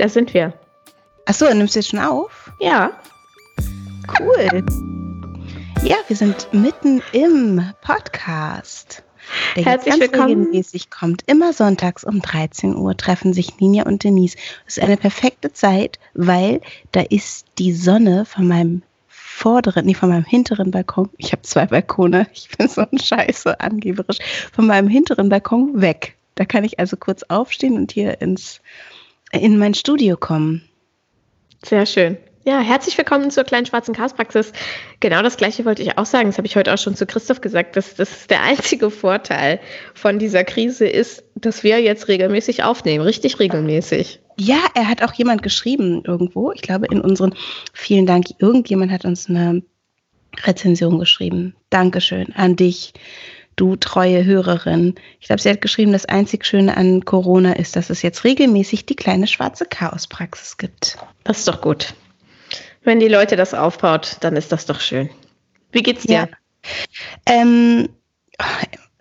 da sind wir. Achso, nimmst du jetzt schon auf? Ja. Cool. Ja, wir sind mitten im Podcast. Der Herzlich jetzt ganz willkommen. regelmäßig kommt. Immer sonntags um 13 Uhr treffen sich Ninja und Denise. Das ist eine perfekte Zeit, weil da ist die Sonne von meinem vorderen, nee, von meinem hinteren Balkon. Ich habe zwei Balkone. Ich bin so ein Scheiße, angeberisch. Von meinem hinteren Balkon weg. Da kann ich also kurz aufstehen und hier ins, in mein Studio kommen. Sehr schön. Ja, herzlich willkommen zur kleinen schwarzen Chaospraxis. Genau das gleiche wollte ich auch sagen. Das habe ich heute auch schon zu Christoph gesagt. Dass das der einzige Vorteil von dieser Krise ist, dass wir jetzt regelmäßig aufnehmen. Richtig regelmäßig. Ja, er hat auch jemand geschrieben irgendwo. Ich glaube, in unseren vielen Dank. Irgendjemand hat uns eine Rezension geschrieben. Dankeschön an dich, du treue Hörerin. Ich glaube, sie hat geschrieben, das einzig Schöne an Corona ist, dass es jetzt regelmäßig die kleine schwarze Chaospraxis gibt. Das ist doch gut. Wenn die Leute das aufbaut, dann ist das doch schön. Wie geht's dir? Ja. Ähm,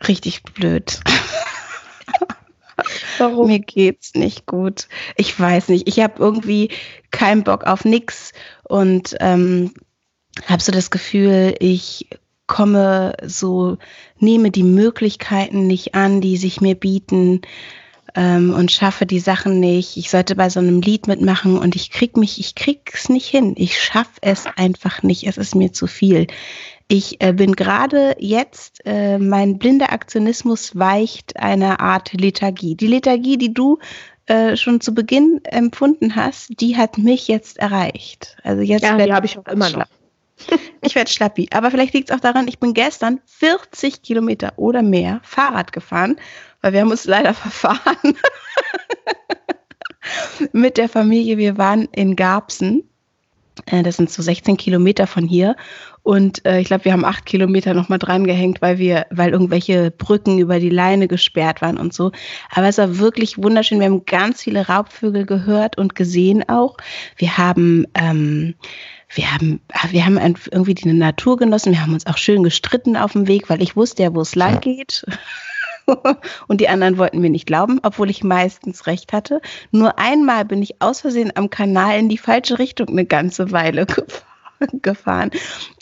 richtig blöd. Warum? Mir geht's nicht gut. Ich weiß nicht. Ich habe irgendwie keinen Bock auf nix und ähm, habe so das Gefühl, ich komme so, nehme die Möglichkeiten nicht an, die sich mir bieten ähm, und schaffe die Sachen nicht. Ich sollte bei so einem Lied mitmachen und ich krieg mich, ich krieg's nicht hin. Ich schaffe es einfach nicht. Es ist mir zu viel. Ich äh, bin gerade jetzt, äh, mein blinder Aktionismus weicht einer Art Lethargie. Die Lethargie, die du äh, schon zu Beginn empfunden hast, die hat mich jetzt erreicht. Also jetzt Ja, die habe ich auch immer noch. Ich werde schlappi. Aber vielleicht liegt es auch daran, ich bin gestern 40 Kilometer oder mehr Fahrrad gefahren, weil wir haben uns leider verfahren mit der Familie. Wir waren in Garbsen. Äh, Das sind so 16 Kilometer von hier. Und äh, ich glaube, wir haben acht Kilometer nochmal dran gehängt, weil wir, weil irgendwelche Brücken über die Leine gesperrt waren und so. Aber es war wirklich wunderschön. Wir haben ganz viele Raubvögel gehört und gesehen auch. Wir haben, ähm, wir haben, ah, wir haben irgendwie die Natur genossen. Wir haben uns auch schön gestritten auf dem Weg, weil ich wusste ja, wo es lang geht. Und die anderen wollten mir nicht glauben, obwohl ich meistens recht hatte. Nur einmal bin ich aus Versehen am Kanal in die falsche Richtung eine ganze Weile gefahren gefahren.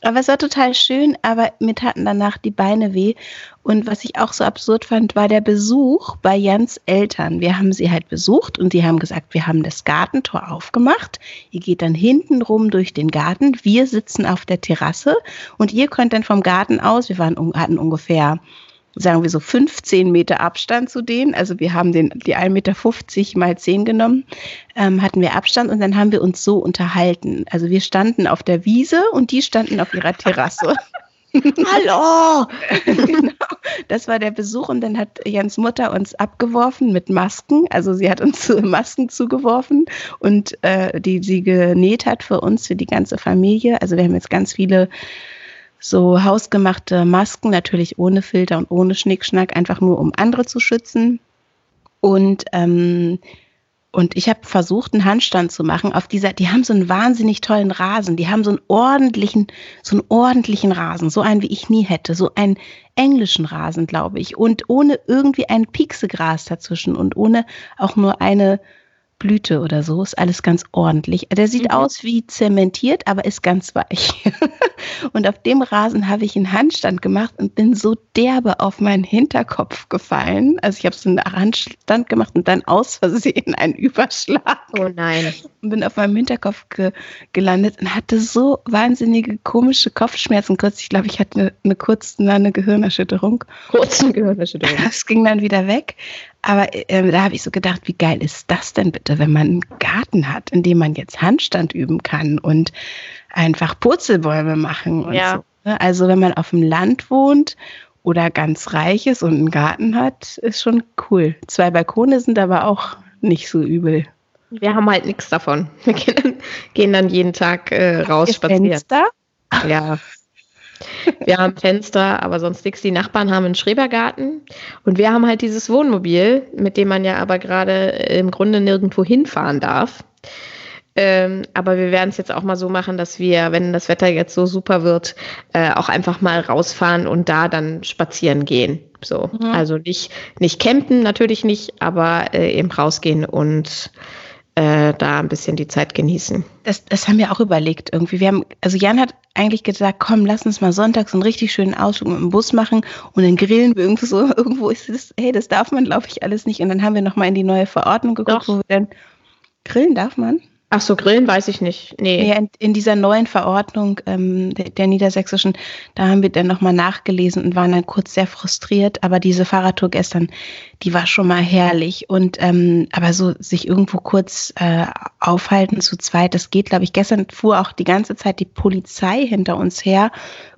Aber es war total schön, aber mir taten danach die Beine weh. Und was ich auch so absurd fand, war der Besuch bei Jans Eltern. Wir haben sie halt besucht und die haben gesagt, wir haben das Gartentor aufgemacht. Ihr geht dann hinten rum durch den Garten. Wir sitzen auf der Terrasse und ihr könnt dann vom Garten aus, wir waren, hatten ungefähr sagen wir so 15 Meter Abstand zu denen. Also wir haben den, die 1,50 Meter mal 10 genommen, ähm, hatten wir Abstand und dann haben wir uns so unterhalten. Also wir standen auf der Wiese und die standen auf ihrer Terrasse. Hallo! genau. Das war der Besuch und dann hat Jans Mutter uns abgeworfen mit Masken. Also sie hat uns Masken zugeworfen und äh, die sie genäht hat für uns, für die ganze Familie. Also wir haben jetzt ganz viele so hausgemachte Masken, natürlich ohne Filter und ohne Schnickschnack, einfach nur um andere zu schützen. Und ähm, und ich habe versucht, einen Handstand zu machen auf dieser, die haben so einen wahnsinnig tollen Rasen, die haben so einen ordentlichen, so einen ordentlichen Rasen, so einen, wie ich nie hätte, so einen englischen Rasen, glaube ich, und ohne irgendwie ein Pieksegras dazwischen und ohne auch nur eine Blüte oder so, ist alles ganz ordentlich. Der sieht Mhm. aus wie zementiert, aber ist ganz weich. und auf dem Rasen habe ich einen Handstand gemacht und bin so derbe auf meinen Hinterkopf gefallen. Also ich habe so einen Handstand gemacht und dann aus Versehen einen Überschlag Oh nein. und bin auf meinem Hinterkopf ge gelandet und hatte so wahnsinnige komische Kopfschmerzen. Kurz, ich glaube, ich hatte eine, eine kurze eine Gehirnerschütterung. Kurzen Gehirnerschütterung. Das ging dann wieder weg. Aber äh, da habe ich so gedacht, wie geil ist das denn bitte, wenn man einen Garten hat, in dem man jetzt Handstand üben kann und einfach Purzelbäume machen und Ja. so. ne? Also wenn man auf dem Land wohnt oder ganz reich ist und einen Garten hat, ist schon cool. Zwei Balkone sind aber auch nicht so übel. Wir haben halt nichts davon. Wir gehen dann, gehen dann jeden Tag äh, raus spazieren. Fenster? Ja. Wir haben Fenster, aber sonst nichts. Die Nachbarn haben einen Schrebergarten und wir haben halt dieses Wohnmobil, mit dem man ja aber gerade im Grunde nirgendwo hinfahren darf. Ähm, aber wir werden es jetzt auch mal so machen, dass wir, wenn das Wetter jetzt so super wird, äh, auch einfach mal rausfahren und da dann spazieren gehen. So, Mhm. also nicht nicht campen natürlich nicht, aber äh, eben rausgehen und äh, da ein bisschen die Zeit genießen. Das, das haben wir auch überlegt irgendwie. Wir haben, also Jan hat eigentlich gesagt, komm, lass uns mal sonntags einen richtig schönen Ausflug mit dem Bus machen und dann grillen wir irgendwo so, irgendwo ist das, hey, das darf man, glaube ich, alles nicht. Und dann haben wir nochmal in die neue Verordnung geguckt, Doch. wo wir dann grillen darf man. Ach so, Grillen weiß ich nicht. Nee. nee in, in, dieser neuen Verordnung ähm, der, der, niedersächsischen, da haben wir dann nochmal nachgelesen und waren dann kurz sehr frustriert. Aber diese Fahrradtour gestern, die war schon mal herrlich. Und ähm, aber so sich irgendwo kurz äh, aufhalten zu zweit, das geht, glaube ich. Gestern fuhr auch die ganze Zeit die Polizei hinter uns her.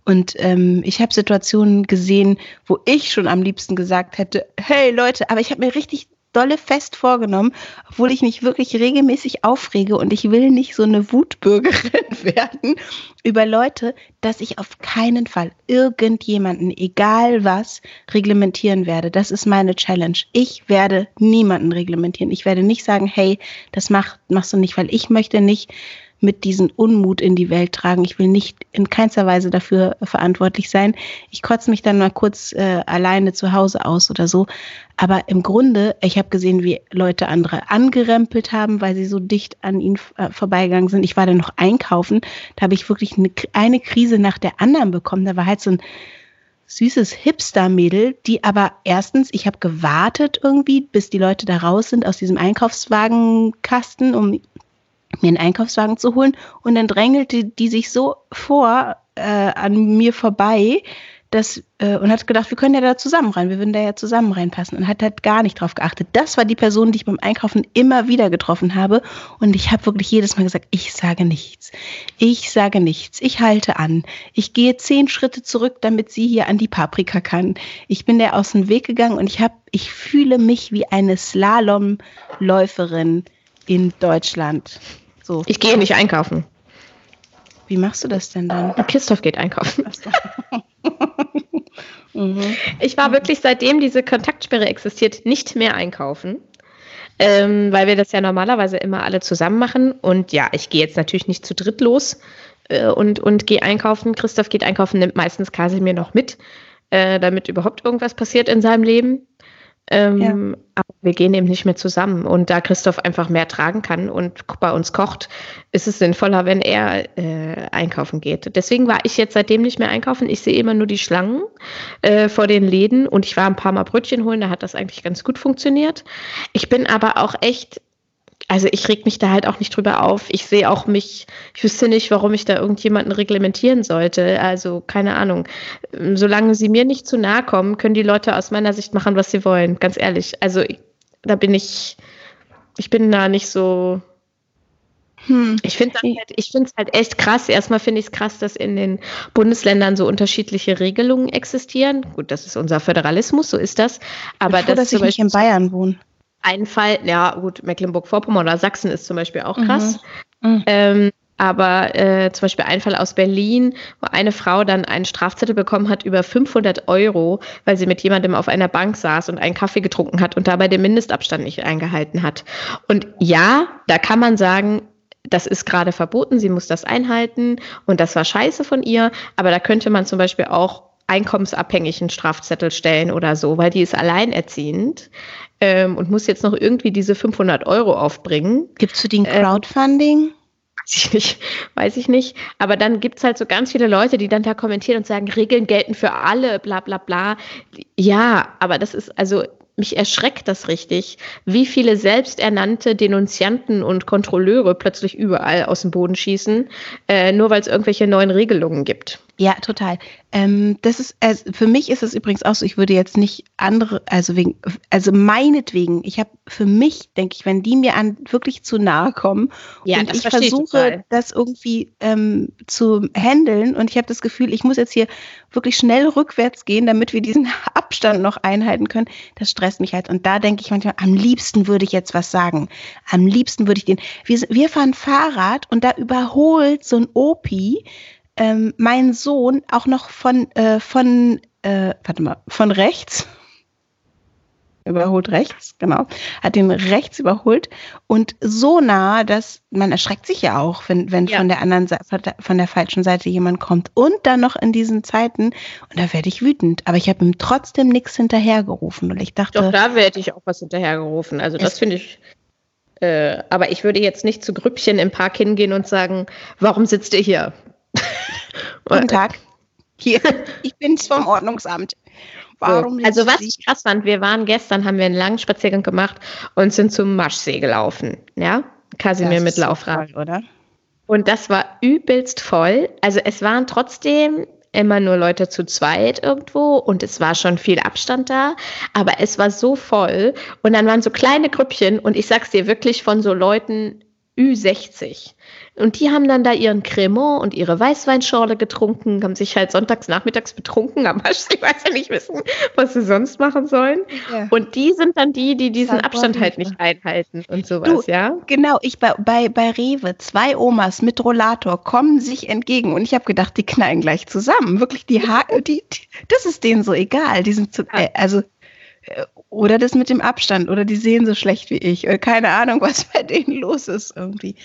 Und ähm, ich habe Situationen gesehen, wo ich schon am liebsten gesagt hätte, hey Leute, aber ich habe mir richtig dolle fest vorgenommen, obwohl ich mich wirklich regelmäßig aufrege und ich will nicht so eine Wutbürgerin werden über Leute, dass ich auf keinen Fall irgendjemanden, egal was, reglementieren werde. Das ist meine Challenge. Ich werde niemanden reglementieren. Ich werde nicht sagen, hey, das mach, machst du nicht, weil ich möchte nicht mit diesem Unmut in die Welt tragen. Ich will nicht in keinster Weise dafür verantwortlich sein. Ich kotze mich dann mal kurz äh, alleine zu Hause aus oder so. Aber im Grunde, ich habe gesehen, wie Leute andere angerempelt haben, weil sie so dicht an ihnen äh, vorbeigegangen sind. Ich war dann noch einkaufen. Da habe ich wirklich eine, eine Krise nach der anderen bekommen. Da war halt so ein süßes Hipster-Mädel, die aber erstens, ich habe gewartet irgendwie, bis die Leute da raus sind aus diesem Einkaufswagenkasten, um mir einen Einkaufswagen zu holen. Und dann drängelte die sich so vor äh, an mir vorbei, dass, äh, und hat gedacht, wir können ja da zusammen rein, wir würden da ja zusammen reinpassen und hat halt gar nicht drauf geachtet. Das war die Person, die ich beim Einkaufen immer wieder getroffen habe. Und ich habe wirklich jedes Mal gesagt, ich sage nichts. Ich sage nichts. Ich halte an. Ich gehe zehn Schritte zurück, damit sie hier an die Paprika kann. Ich bin der aus dem Weg gegangen und ich habe, ich fühle mich wie eine Slalomläuferin in Deutschland. So. Ich gehe nicht einkaufen. Wie machst du das denn dann? Christoph geht einkaufen. mhm. Ich war wirklich seitdem diese Kontaktsperre existiert nicht mehr einkaufen. Ähm, weil wir das ja normalerweise immer alle zusammen machen. Und ja, ich gehe jetzt natürlich nicht zu dritt los äh, und, und gehe einkaufen. Christoph geht einkaufen, nimmt meistens Kasimir noch mit, äh, damit überhaupt irgendwas passiert in seinem Leben. Ähm, ja. Wir gehen eben nicht mehr zusammen. Und da Christoph einfach mehr tragen kann und bei uns kocht, ist es sinnvoller, wenn er äh, einkaufen geht. Deswegen war ich jetzt seitdem nicht mehr einkaufen. Ich sehe immer nur die Schlangen äh, vor den Läden und ich war ein paar Mal Brötchen holen, da hat das eigentlich ganz gut funktioniert. Ich bin aber auch echt also ich reg mich da halt auch nicht drüber auf. Ich sehe auch mich, ich wüsste nicht, warum ich da irgendjemanden reglementieren sollte. Also keine Ahnung. Solange sie mir nicht zu nahe kommen, können die Leute aus meiner Sicht machen, was sie wollen. Ganz ehrlich. Also da bin ich, ich bin da nicht so. Hm. Ich finde es halt, halt echt krass. Erstmal finde ich es krass, dass in den Bundesländern so unterschiedliche Regelungen existieren. Gut, das ist unser Föderalismus, so ist das. Aber froh, das dass ich nicht in Bayern wohne ein Fall, ja gut, Mecklenburg-Vorpommern oder Sachsen ist zum Beispiel auch krass. Mhm. Mhm. Ähm, aber äh, zum Beispiel ein Fall aus Berlin, wo eine Frau dann einen Strafzettel bekommen hat über 500 Euro, weil sie mit jemandem auf einer Bank saß und einen Kaffee getrunken hat und dabei den Mindestabstand nicht eingehalten hat. Und ja, da kann man sagen, das ist gerade verboten, sie muss das einhalten und das war scheiße von ihr, aber da könnte man zum Beispiel auch einkommensabhängigen Strafzettel stellen oder so, weil die ist alleinerziehend ähm, und muss jetzt noch irgendwie diese 500 Euro aufbringen. Gibt es für den ähm, Crowdfunding? Ähm, ich nicht, weiß ich nicht. Aber dann gibt es halt so ganz viele Leute, die dann da kommentieren und sagen, Regeln gelten für alle, bla bla bla. Ja, aber das ist also mich erschreckt das richtig, wie viele selbsternannte Denunzianten und Kontrolleure plötzlich überall aus dem Boden schießen, äh, nur weil es irgendwelche neuen Regelungen gibt. Ja, total. Ähm, das ist, also für mich ist es übrigens auch so, ich würde jetzt nicht andere, also wegen, also meinetwegen, ich habe für mich, denke ich, wenn die mir an wirklich zu nahe kommen ja, und ich versuche, ich das irgendwie ähm, zu handeln und ich habe das Gefühl, ich muss jetzt hier wirklich schnell rückwärts gehen, damit wir diesen Abstand noch einhalten können, das stresst mich halt. Und da denke ich manchmal, am liebsten würde ich jetzt was sagen. Am liebsten würde ich den, wir, wir fahren Fahrrad und da überholt so ein Opi, ähm, mein Sohn auch noch von, äh, von, äh, warte mal, von rechts, überholt rechts, genau, hat ihn rechts überholt und so nah, dass man erschreckt sich ja auch, wenn, wenn ja. von der anderen Seite, von der falschen Seite jemand kommt und dann noch in diesen Zeiten und da werde ich wütend, aber ich habe ihm trotzdem nichts hinterhergerufen und ich dachte. Doch, da werde ich auch was hinterhergerufen, also das finde ich Äh, aber ich würde jetzt nicht zu Grüppchen im Park hingehen und sagen, warum sitzt ihr hier? Guten Tag. Hier, ich bin's vom Ordnungsamt. Warum also was ich krass fand, wir waren gestern, haben wir einen langen Spaziergang gemacht und sind zum Maschsee gelaufen. Ja, Kasimir mit Laufrad. Voll, oder? Und das war übelst voll. Also es waren trotzdem immer nur Leute zu zweit irgendwo und es war schon viel Abstand da, aber es war so voll und dann waren so kleine Grüppchen und ich sag's dir wirklich von so Leuten Ü60. Und die haben dann da ihren Cremant und ihre Weißweinschorle getrunken, haben sich halt sonntags nachmittags betrunken Arsch. Ich weiß ja nicht wissen, was sie sonst machen sollen. Ja. Und die sind dann die, die diesen Abstand halt nicht einhalten und sowas, du, ja? Genau, ich bei, bei, bei Rewe, zwei Omas mit Rollator kommen sich entgegen und ich habe gedacht, die knallen gleich zusammen. Wirklich, die, ha die, die das ist denen so egal. Die sind zu, äh, also äh, oder das mit dem Abstand oder die sehen so schlecht wie ich. Oder keine Ahnung, was bei denen los ist irgendwie.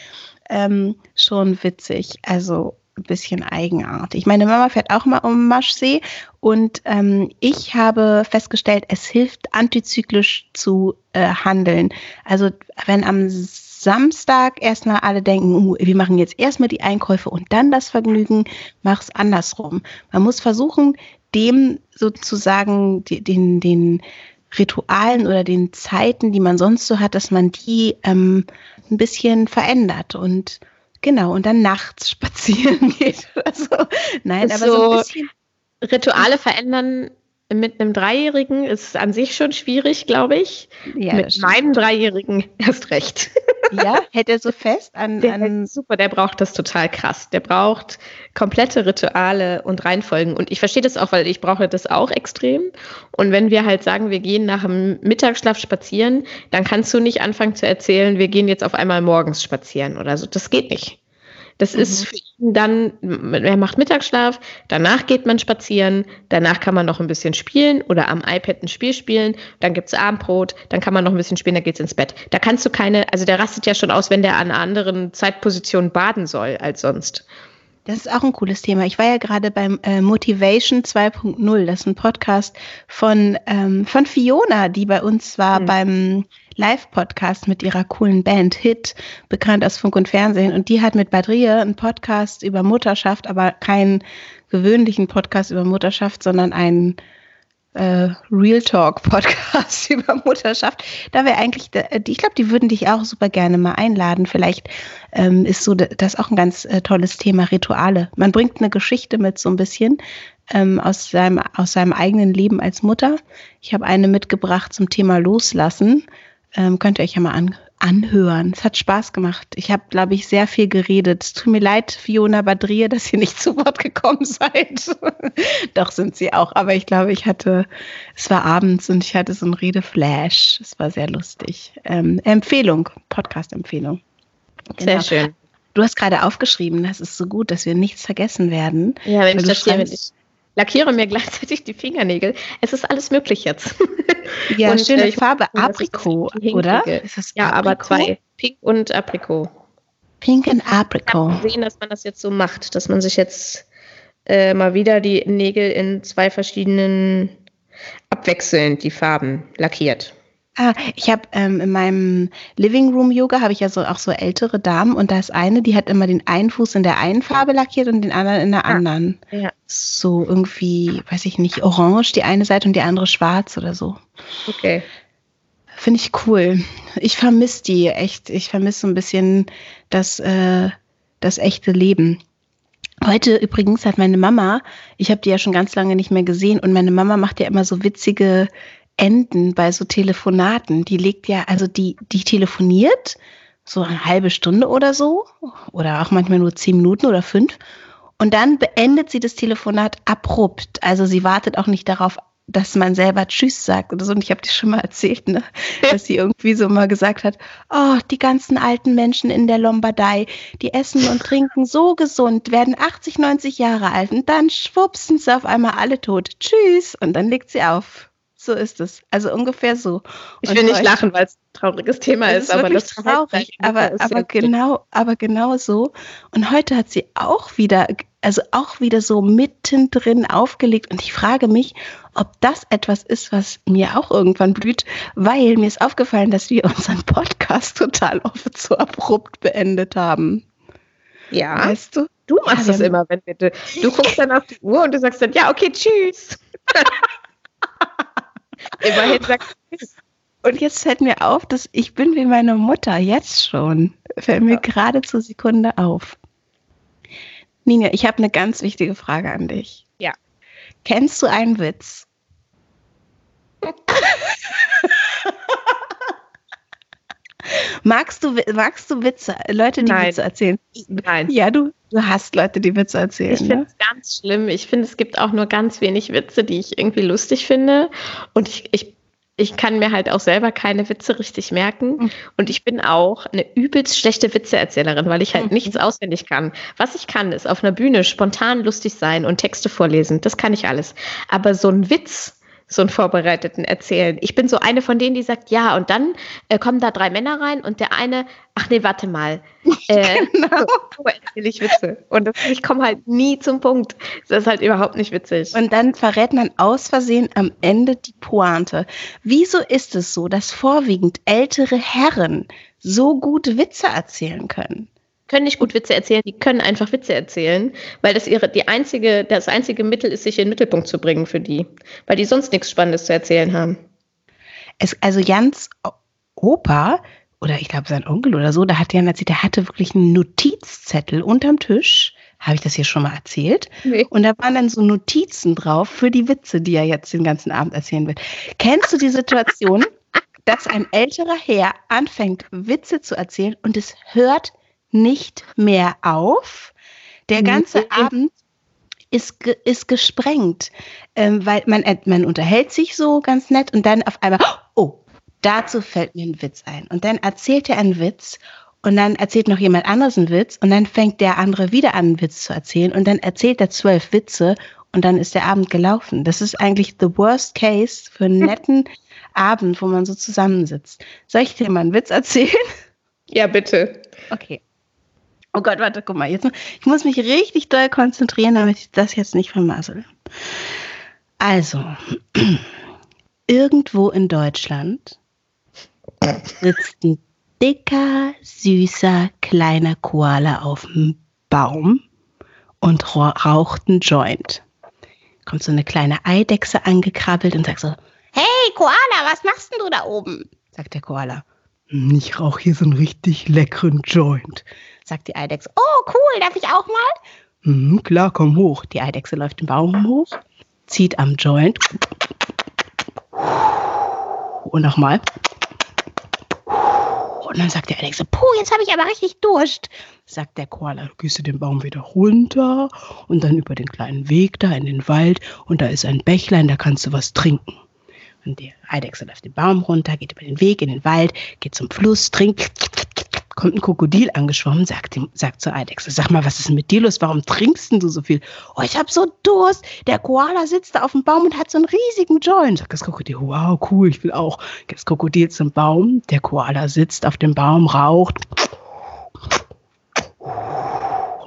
Ähm, schon witzig. Also ein bisschen eigenartig. Meine Mama fährt auch mal um Maschsee und ähm, ich habe festgestellt, es hilft antizyklisch zu äh, handeln. Also wenn am Samstag erstmal alle denken, uh, wir machen jetzt erstmal die Einkäufe und dann das Vergnügen, mach es andersrum. Man muss versuchen, dem sozusagen den, den Ritualen oder den Zeiten, die man sonst so hat, dass man die ähm, ein bisschen verändert und genau und dann nachts spazieren geht oder so. Nein, aber so, so ein bisschen. Rituale verändern mit einem Dreijährigen ist an sich schon schwierig, glaube ich. Ja, mit meinem Dreijährigen erst recht. Ja, hätte er so fest an, der an super, der braucht das total krass. Der braucht komplette Rituale und Reihenfolgen. Und ich verstehe das auch, weil ich brauche das auch extrem. Und wenn wir halt sagen, wir gehen nach dem Mittagsschlaf spazieren, dann kannst du nicht anfangen zu erzählen, wir gehen jetzt auf einmal morgens spazieren oder so. Das geht nicht. Das mhm. ist für ihn dann, er macht Mittagsschlaf, danach geht man spazieren, danach kann man noch ein bisschen spielen oder am iPad ein Spiel spielen, dann gibt es Abendbrot, dann kann man noch ein bisschen spielen, dann geht's ins Bett. Da kannst du keine, also der rastet ja schon aus, wenn der an einer anderen Zeitposition baden soll als sonst. Das ist auch ein cooles Thema. Ich war ja gerade beim äh, Motivation 2.0. Das ist ein Podcast von, ähm, von Fiona, die bei uns war mhm. beim Live-Podcast mit ihrer coolen Band Hit, bekannt aus Funk und Fernsehen. Und die hat mit Badrie einen Podcast über Mutterschaft, aber keinen gewöhnlichen Podcast über Mutterschaft, sondern einen äh, Real Talk Podcast über Mutterschaft. Da wäre eigentlich, ich glaube, die würden dich auch super gerne mal einladen. Vielleicht ähm, ist so das auch ein ganz äh, tolles Thema Rituale. Man bringt eine Geschichte mit so ein bisschen ähm, aus, seinem, aus seinem eigenen Leben als Mutter. Ich habe eine mitgebracht zum Thema Loslassen. Ähm, könnt ihr euch ja mal an, anhören. Es hat Spaß gemacht. Ich habe, glaube ich, sehr viel geredet. Es tut mir leid, Fiona Badrier, dass ihr nicht zu Wort gekommen seid. Doch sind sie auch. Aber ich glaube, ich hatte, es war abends und ich hatte so einen Redeflash. Es war sehr lustig. Ähm, Empfehlung, Podcast-Empfehlung. Genau. Sehr schön. Du hast gerade aufgeschrieben, das ist so gut, dass wir nichts vergessen werden. Ja, wenn ich das hier lackiere mir gleichzeitig die Fingernägel. Es ist alles möglich jetzt. Ja, und, schöne äh, Farbe. Aprikot, oder? Ist ja, aber zwei. Pink und Aprikot. Pink und Aprikot. Ich habe gesehen, dass man das jetzt so macht, dass man sich jetzt äh, mal wieder die Nägel in zwei verschiedenen abwechselnd die Farben lackiert. Ah, ich habe ähm, in meinem Living Room Yoga habe ich ja so auch so ältere Damen und da ist eine, die hat immer den einen Fuß in der einen Farbe lackiert und den anderen in der ah, anderen. Ja. So irgendwie, weiß ich nicht, orange die eine Seite und die andere schwarz oder so. Okay. Finde ich cool. Ich vermisse die echt. Ich vermisse so ein bisschen das, äh, das echte Leben. Heute übrigens hat meine Mama, ich habe die ja schon ganz lange nicht mehr gesehen und meine Mama macht ja immer so witzige enden bei so Telefonaten. Die legt ja, also die, die telefoniert so eine halbe Stunde oder so oder auch manchmal nur zehn Minuten oder fünf. Und dann beendet sie das Telefonat abrupt. Also sie wartet auch nicht darauf, dass man selber Tschüss sagt oder so. Und ich habe dir schon mal erzählt, ne? dass sie irgendwie so mal gesagt hat, oh, die ganzen alten Menschen in der Lombardei, die essen und trinken so gesund, werden 80, 90 Jahre alt und dann schwupsen sie auf einmal alle tot. Tschüss. Und dann legt sie auf. So ist es. Also ungefähr so. Ich will nicht lachen, weil es ein trauriges Thema ist, ist aber das traurig. Aber, aber genau, aber genau so. Und heute hat sie auch wieder also auch wieder so mittendrin aufgelegt. Und ich frage mich, ob das etwas ist, was mir auch irgendwann blüht, weil mir ist aufgefallen, dass wir unseren Podcast total oft so abrupt beendet haben. Ja. Weißt du? Du machst ja, das immer, wenn wir. Du guckst dann auf die Uhr und du sagst dann, ja, okay, tschüss. Immerhin sagst du Und jetzt fällt mir auf, dass ich bin wie meine Mutter, jetzt schon. Fällt mir ja. gerade zur Sekunde auf. Nina, ich habe eine ganz wichtige Frage an dich. Ja. Kennst du einen Witz? magst, du, magst du Witze, Leute, die Nein. Witze erzählen? Nein. Ja, du, du hast Leute, die Witze erzählen. Ich finde es ne? ganz schlimm. Ich finde, es gibt auch nur ganz wenig Witze, die ich irgendwie lustig finde. Und ich, ich ich kann mir halt auch selber keine Witze richtig merken. Mhm. Und ich bin auch eine übelst schlechte Witzeerzählerin, weil ich halt mhm. nichts auswendig kann. Was ich kann, ist auf einer Bühne spontan lustig sein und Texte vorlesen. Das kann ich alles. Aber so ein Witz, so einen vorbereiteten erzählen. Ich bin so eine von denen, die sagt, ja, und dann äh, kommen da drei Männer rein und der eine, ach nee, warte mal, äh, genau. so erzähle ich Witze. Und das, ich komme halt nie zum Punkt. Das ist halt überhaupt nicht witzig. Und dann verrät man aus Versehen am Ende die Pointe. Wieso ist es so, dass vorwiegend ältere Herren so gut Witze erzählen können? Können nicht gut Witze erzählen, die können einfach Witze erzählen, weil das ihre, die einzige, das einzige Mittel ist, sich in den Mittelpunkt zu bringen für die, weil die sonst nichts Spannendes zu erzählen haben. Es, also Jans Opa oder ich glaube sein Onkel oder so, da hat Jan erzählt, der hatte wirklich einen Notizzettel unterm Tisch. Habe ich das hier schon mal erzählt? Nee. Und da waren dann so Notizen drauf für die Witze, die er jetzt den ganzen Abend erzählen will. Kennst du die Situation, dass ein älterer Herr anfängt, Witze zu erzählen und es hört nicht mehr auf. Der ganze mhm. Abend ist, ist gesprengt, ähm, weil man, äh, man unterhält sich so ganz nett und dann auf einmal, oh, dazu fällt mir ein Witz ein. Und dann erzählt er einen Witz und dann erzählt noch jemand anderes einen Witz und dann fängt der andere wieder an, einen Witz zu erzählen und dann erzählt er zwölf Witze und dann ist der Abend gelaufen. Das ist eigentlich the worst case für einen netten Abend, wo man so zusammensitzt. Soll ich dir mal einen Witz erzählen? Ja, bitte. Okay. Oh Gott, warte, guck mal. Jetzt, ich muss mich richtig doll konzentrieren, damit ich das jetzt nicht vermassel. Also, irgendwo in Deutschland sitzt ein dicker, süßer, kleiner Koala auf dem Baum und raucht einen Joint. Kommt so eine kleine Eidechse angekrabbelt und sagt so, Hey Koala, was machst denn du da oben? sagt der Koala. Hm, ich rauche hier so einen richtig leckeren Joint sagt die Eidechse. Oh, cool, darf ich auch mal? Mhm, klar, komm hoch. Die Eidechse läuft den Baum hoch, zieht am Joint. Und nochmal. Und dann sagt der Eidechse, puh, jetzt habe ich aber richtig Durst. Sagt der Koala, du gehst du den Baum wieder runter und dann über den kleinen Weg da in den Wald und da ist ein Bächlein, da kannst du was trinken. Und die Eidechse läuft den Baum runter, geht über den Weg in den Wald, geht zum Fluss, trinkt kommt ein Krokodil angeschwommen, sagt, sagt zur Eidechse, sag mal, was ist denn mit dir los? Warum trinkst du so viel? Oh, ich hab so Durst. Der Koala sitzt da auf dem Baum und hat so einen riesigen Joint. Sagt das Krokodil, wow, cool, ich will auch. Geht das Krokodil zum Baum, der Koala sitzt auf dem Baum, raucht.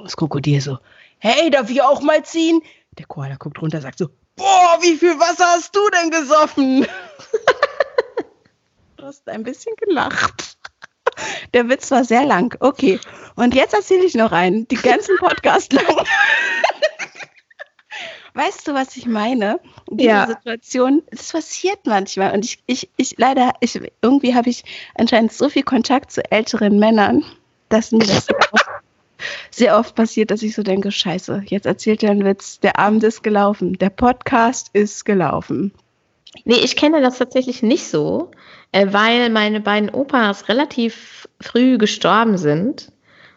Das Krokodil so, hey, darf ich auch mal ziehen? Der Koala guckt runter, sagt so, boah, wie viel Wasser hast du denn gesoffen? du hast ein bisschen gelacht. Der Witz war sehr lang. Okay. Und jetzt erzähle ich noch einen, die ganzen Podcast lang. Weißt du, was ich meine? Diese ja. Situation, das passiert manchmal. Und ich, ich, ich leider, ich, irgendwie habe ich anscheinend so viel Kontakt zu älteren Männern, dass mir das sehr oft, passiert, dass ich so denke, scheiße, jetzt erzählt er einen Witz, der Abend ist gelaufen, der Podcast ist gelaufen. Nee, ich kenne das tatsächlich nicht so, äh, weil meine beiden Opas relativ früh gestorben sind.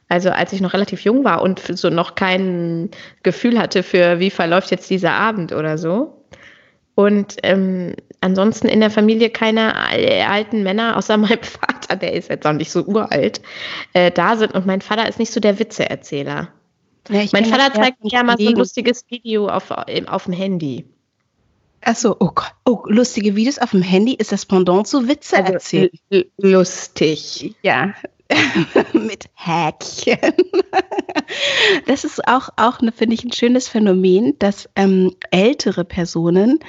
Also als ich noch relativ jung war und so noch kein Gefühl hatte für, wie verläuft jetzt dieser Abend oder so. Und ähm, ansonsten in der Familie keine alten Männer, außer meinem Vater, der ist jetzt auch nicht so uralt, äh, da sind. Und mein Vater ist nicht so der Witzeerzähler. Ja, mein Vater zeigt mir ja mal so ein lustiges Video auf, auf dem Handy. Achso, oh Gott. Oh, lustige Videos auf dem Handy ist das Pendant zu Witze also, erzählen. Lustig. Ja. mit Häkchen. Das ist auch, auch finde ich, ein schönes Phänomen, dass ähm, ältere Personen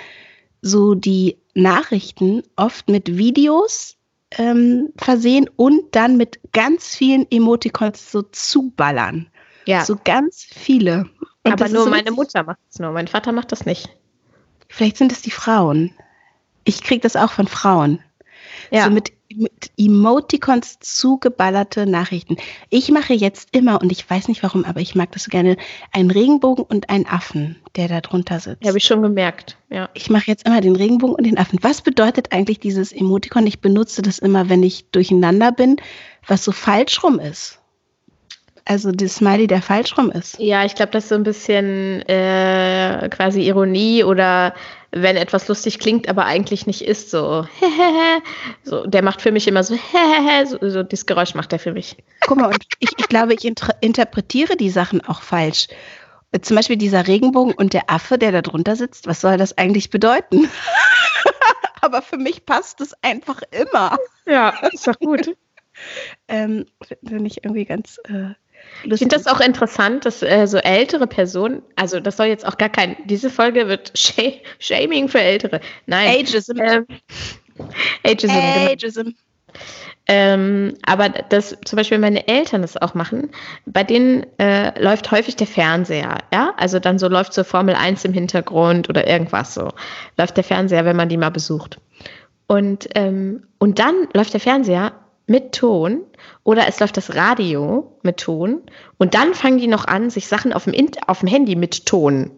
so die Nachrichten oft mit Videos ähm, versehen und dann mit ganz vielen Emoticons so zuballern. Ja. So ganz viele. Und Aber nur meine Mutter macht es nur, mein Vater macht das nicht. Vielleicht sind es die Frauen. Ich kriege das auch von Frauen. Ja. So mit, mit Emoticons zugeballerte Nachrichten. Ich mache jetzt immer, und ich weiß nicht warum, aber ich mag das so gerne, einen Regenbogen und einen Affen, der da drunter sitzt. Habe ich schon gemerkt, ja. Ich mache jetzt immer den Regenbogen und den Affen. Was bedeutet eigentlich dieses Emoticon? Ich benutze das immer, wenn ich durcheinander bin, was so falsch rum ist. Also das Smiley, der falsch rum ist. Ja, ich glaube, das ist so ein bisschen äh, quasi Ironie oder wenn etwas lustig klingt, aber eigentlich nicht ist, so, so der macht für mich immer so, so, so dieses Geräusch macht er für mich. Guck mal, und ich, ich glaube, ich inter interpretiere die Sachen auch falsch. Zum Beispiel dieser Regenbogen und der Affe, der da drunter sitzt, was soll das eigentlich bedeuten? aber für mich passt es einfach immer. Ja, ist doch gut. ähm, Finde ich irgendwie ganz äh, ich finde das auch interessant, dass äh, so ältere Personen, also das soll jetzt auch gar kein, diese Folge wird Sh Shaming für Ältere. Nein. Ageism. Ähm, Ageism. Genau. Ageism. Ähm, aber dass zum Beispiel meine Eltern das auch machen, bei denen äh, läuft häufig der Fernseher, ja? Also dann so läuft so Formel 1 im Hintergrund oder irgendwas so. Läuft der Fernseher, wenn man die mal besucht. Und, ähm, und dann läuft der Fernseher mit Ton oder es läuft das Radio mit Ton und dann fangen die noch an, sich Sachen auf dem, auf dem Handy mit Ton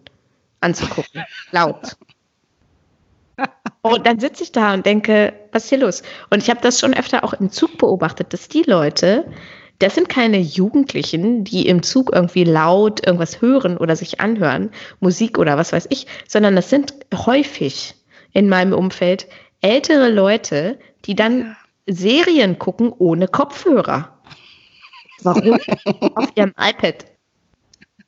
anzugucken. Laut. Und dann sitze ich da und denke, was ist hier los? Und ich habe das schon öfter auch im Zug beobachtet, dass die Leute, das sind keine Jugendlichen, die im Zug irgendwie laut irgendwas hören oder sich anhören, Musik oder was weiß ich, sondern das sind häufig in meinem Umfeld ältere Leute, die dann Serien gucken ohne Kopfhörer. Warum? Auf ihrem iPad.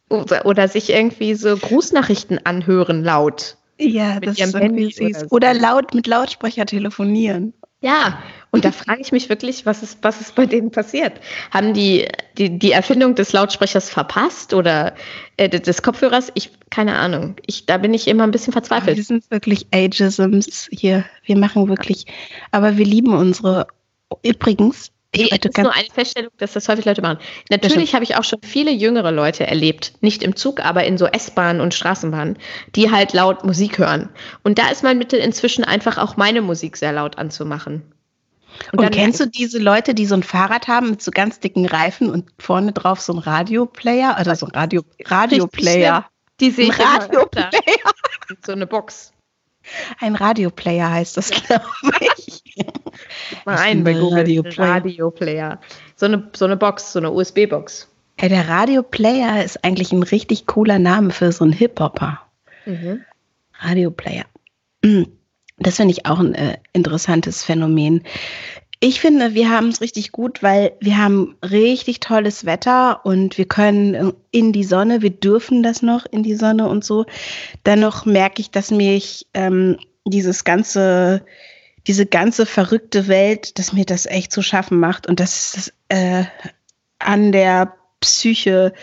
Oder, oder, sich irgendwie so Grußnachrichten anhören laut. Ja, das ist irgendwie süß. Oder, so. oder laut mit Lautsprecher telefonieren. Ja, und da frage ich mich wirklich, was ist, was ist bei denen passiert? Haben die, die die Erfindung des Lautsprechers verpasst oder äh, des Kopfhörers? Ich, keine Ahnung. Ich, da bin ich immer ein bisschen verzweifelt. Wir sind wirklich Ageisms hier. Wir machen wirklich, aber wir lieben unsere, übrigens, ich nee, ist nur eine Feststellung, dass das häufig Leute machen. Natürlich habe ich auch schon viele jüngere Leute erlebt, nicht im Zug, aber in so S-Bahnen und Straßenbahnen, die halt laut Musik hören. Und da ist mein Mittel inzwischen einfach auch meine Musik sehr laut anzumachen. Und, und kennst du diese Leute, die so ein Fahrrad haben mit so ganz dicken Reifen und vorne drauf so ein Radioplayer oder so ein Radio Radioplayer? Die sehe ich Radioplayer. So eine Box. Ein Radioplayer heißt das, glaube ich. Mal ein bei Google. Radioplayer. Radioplayer. So eine, so eine Box, so eine USB-Box. Ja, der Radioplayer ist eigentlich ein richtig cooler Name für so einen Hip-Hopper. Mhm. Radioplayer. Das finde ich auch ein äh, interessantes Phänomen. Ich finde, wir haben es richtig gut, weil wir haben richtig tolles Wetter und wir können in die Sonne, wir dürfen das noch in die Sonne und so. Dennoch merke ich, dass mich ähm, dieses ganze, diese ganze verrückte Welt, dass mir das echt zu schaffen macht und dass es äh, an der Psyche